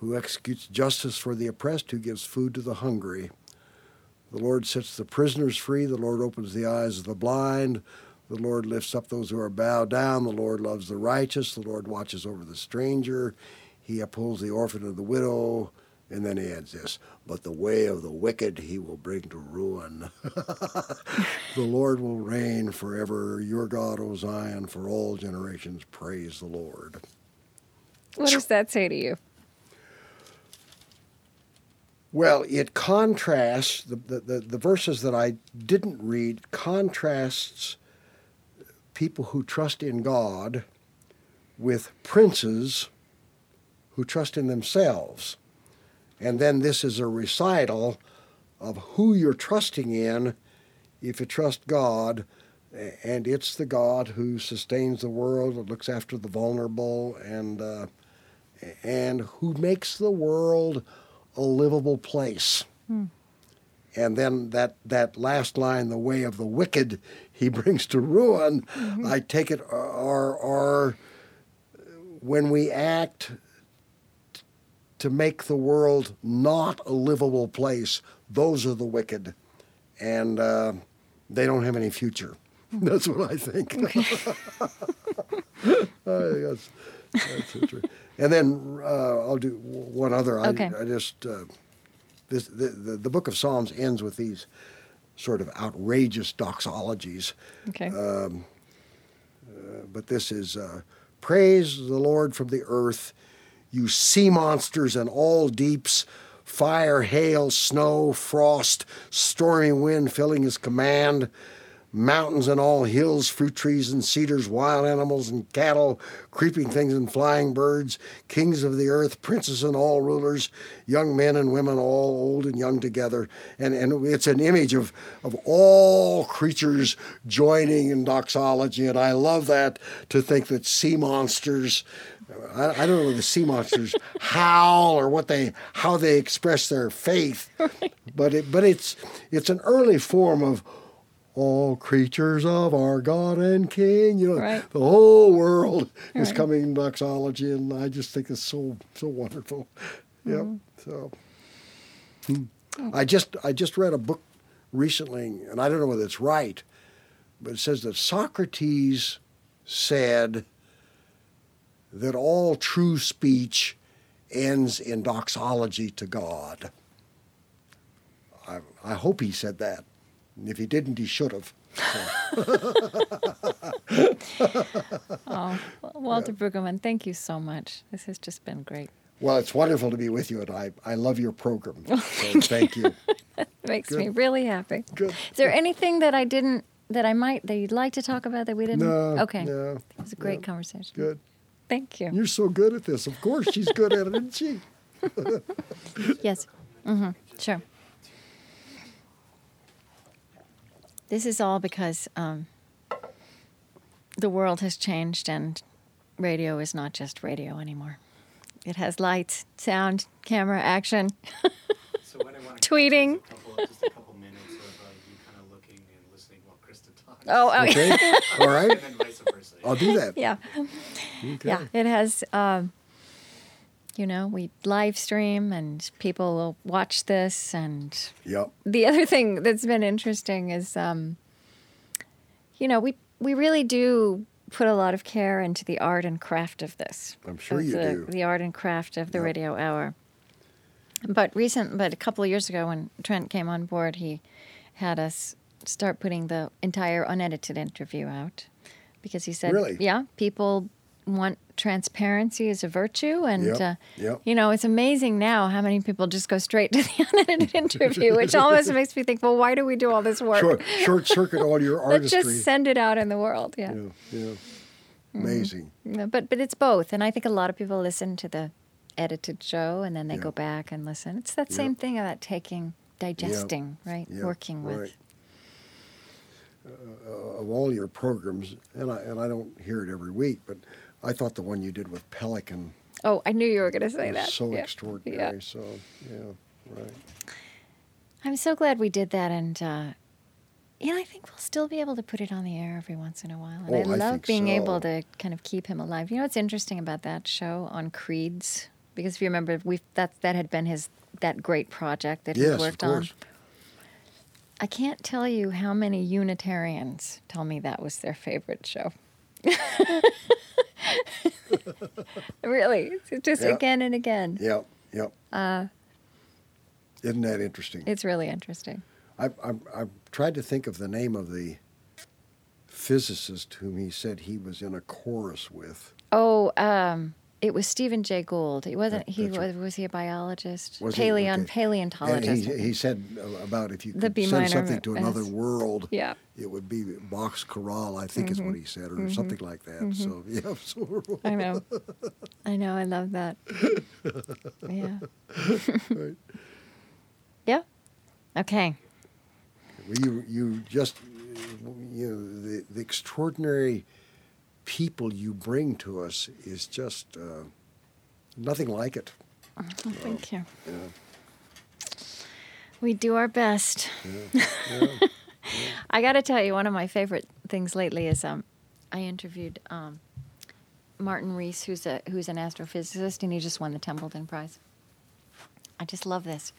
who executes justice for the oppressed, who gives food to the hungry. The Lord sets the prisoners free. The Lord opens the eyes of the blind. The Lord lifts up those who are bowed down. The Lord loves the righteous. The Lord watches over the stranger. He upholds the orphan and the widow. And then he adds this, but the way of the wicked he will bring to ruin. the Lord will reign forever. Your God, O Zion, for all generations. Praise the Lord. What does that say to you? Well, it contrasts the, the, the, the verses that I didn't read contrasts people who trust in God with princes who trust in themselves. And then this is a recital of who you're trusting in if you trust God. And it's the God who sustains the world, that looks after the vulnerable, and, uh, and who makes the world a livable place. Hmm. And then that, that last line, the way of the wicked he brings to ruin, mm-hmm. I take it uh, are, are when we act to make the world not a livable place, those are the wicked. And uh, they don't have any future. That's what I think. I think that's, that's interesting. And then uh, I'll do one other. Okay. I, I just uh, this the, the the book of Psalms ends with these sort of outrageous doxologies, Okay. but this is uh, praise the Lord from the earth, you sea monsters and all deeps. Fire, hail, snow, frost, stormy wind filling his command, mountains and all hills, fruit trees and cedars, wild animals and cattle, creeping things and flying birds, kings of the earth, princes and all rulers, young men and women, all old and young together. And, and it's an image of, of all creatures joining in doxology. And I love that to think that sea monsters. I, I don't know the sea monsters howl or what they how they express their faith, but it but it's it's an early form of all creatures of our God and King. You know, Right. the whole world is Right. coming in doxology, and I just think it's so so wonderful. Yep. So hmm. I just I just read a book recently, and I don't know whether it's right, but it says that Socrates said that all true speech ends in doxology to God. I, I hope he said that. If he didn't, he should have. Oh, Walter Brueggemann, thank you so much. This has just been great. Well, it's wonderful to be with you, and I, I love your program. So thank you. Makes me really happy. Good. Is there anything that I didn't, that I might, that you'd like to talk about that we didn't? No. Okay. No. It was a great no. conversation. Good. Thank you. You're so good at this. Of course, she's good at it, isn't she? Yes. Mm-hmm. Sure. This is all because um, the world has changed and radio is not just radio anymore. It has lights, sound, camera, action. So what I Tweeting. Just a couple, just a couple minutes of uh, you kind of looking and listening while Krista talks. Oh, oh Okay. All right. And then vice versa. I'll do that. yeah. Okay. Yeah, it has. Um, you know, we live stream and people will watch this. And Yep. the other thing that's been interesting is, um, you know, we we really do put a lot of care into the art and craft of this. I'm sure you the, do. The art and craft of the Yep. radio hour. But recent, but a couple of years ago when Trent came on board, he had us start putting the entire unedited interview out because he said, Really? "Yeah, people want transparency as a virtue, and Yep, uh, yep. you know, it's amazing now how many people just go straight to the unedited interview, which almost makes me think, well, why do we do all this work? Short, short circuit all your artistry Let's just send it out in the world. Yeah. yeah, yeah. Mm-hmm. Amazing. Yeah, but but it's both, and I think a lot of people listen to the edited show and then they Yeah. go back and listen. It's that same thing about taking, digesting, right? Working with. right. Uh, of all your programs, and I and I don't hear it every week, but I thought the one you did with Pelikan Oh, I knew you were going to say that. so Yeah. extraordinary. Yeah. So yeah, right. I'm so glad we did that, and uh, yeah, I think we'll still be able to put it on the air every once in a while. And Oh, I love being so. able to kind of keep him alive. You know what's interesting about that show on creeds? Because if you remember, we that that had been his that great project that he Yes, of worked on. I can't tell you how many Unitarians tell me that was their favorite show. really, it's just Yeah. again and again. Yep, yep. Uh, Isn't that interesting? it's really interesting. I've, I've, I've tried to think of the name of the physicist whom he said he was in a chorus with. Oh, um, it was Stephen Jay Gould. He wasn't. That- he that's was. Was he a biologist? Was he? Okay. paleontologist. He, he said about if you could send minor something to another world, Yeah. it would be Bach's chorale, I think is what he said, or something like that. So, yeah. So, Mm-hmm. I know. I know. I love that. Yeah. right. Yeah. Okay. Well, you, you just, you know, the, the extraordinary people you bring to us is just uh, nothing like it. Thank you. Yeah. We do our best. I got to tell you, one of my favorite things lately is um, I interviewed um, Martin Rees, who's a who's an astrophysicist, and he just won the Templeton Prize. I just love this.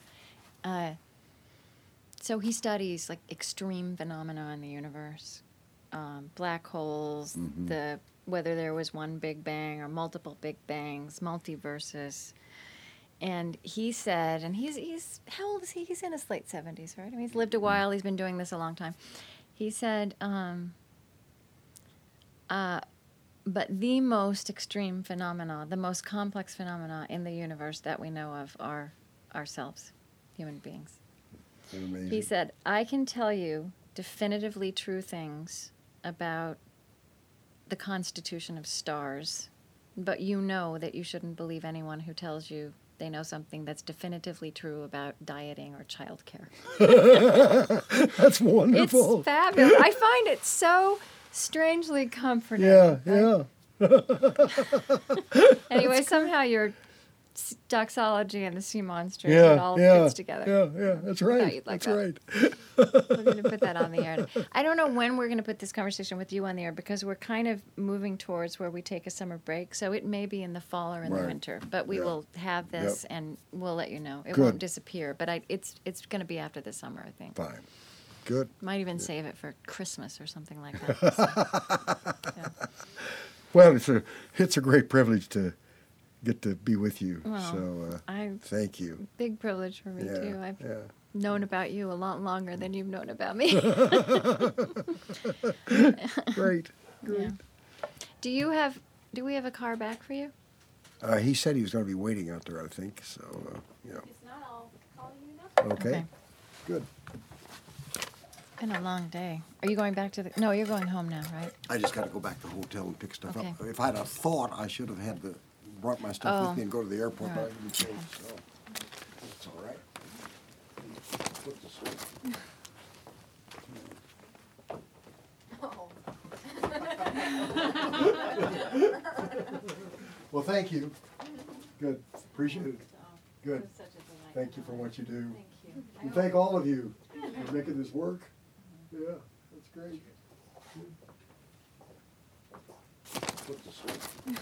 Uh, so he studies like extreme phenomena in the universe, um, black holes, the whether there was one Big Bang or multiple Big Bangs, multiverses. And he said, and he's he's how old is he? He's in his late seventies, right? I mean, he's lived a while. He's been doing this a long time. He said, um, uh, but the most extreme phenomena, the most complex phenomena in the universe that we know of are ourselves, human beings. Amazing. He said, I can tell you definitively true things about the constitution of stars, but you know that you shouldn't believe anyone who tells you they know something that's definitively true about dieting or childcare. That's wonderful. It's fabulous. I find it so strangely comforting. yeah, yeah. Anyway, somehow your s- doxology and the sea monsters. Yeah, it all yeah, fits together. Yeah, yeah, that's right. like that's that. right. We're going to put that on the air. I don't know when we're going to put this conversation with you on the air because we're kind of moving towards where we take a summer break. So it may be in the fall or in the winter, but we Yeah. will have this Yep. and we'll let you know. It Good. won't disappear, but I, it's it's going to be after the summer, I think. Fine. Good. Might even save it for Christmas or something like that. So, yeah. Well, it's a it's a great privilege to get to be with you. Well, so uh, I thank you. big privilege for me Yeah, too. I've yeah. known about you a lot longer than you've known about me. Great. Yeah. Do you have? Do we have a car back for you? Uh, he said he was going to be waiting out there. I think so. Uh, yeah. It's not. I'll call you Okay. Okay. Good. Been a long day. Are you going back to the? No, you're going home now, right? I just got to go back to the hotel and pick stuff Okay. up. If I'd have thought, I should have had the brought my stuff Oh. with me and go to the airport, All but I didn't think so. It's all right. Put this away. Well, thank you. Good. Appreciate it. Good. Thank you for what you do. Thank you. And thank all of you for making this work. Yeah, that's great. Put this away.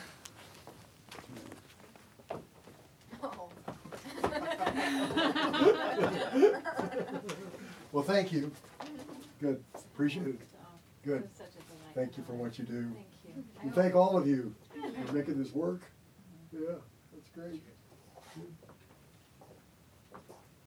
Well, thank you. Good. Appreciate it. Good. Thank you for what you do. Thank you. And thank all of you for making this work. Yeah, that's great.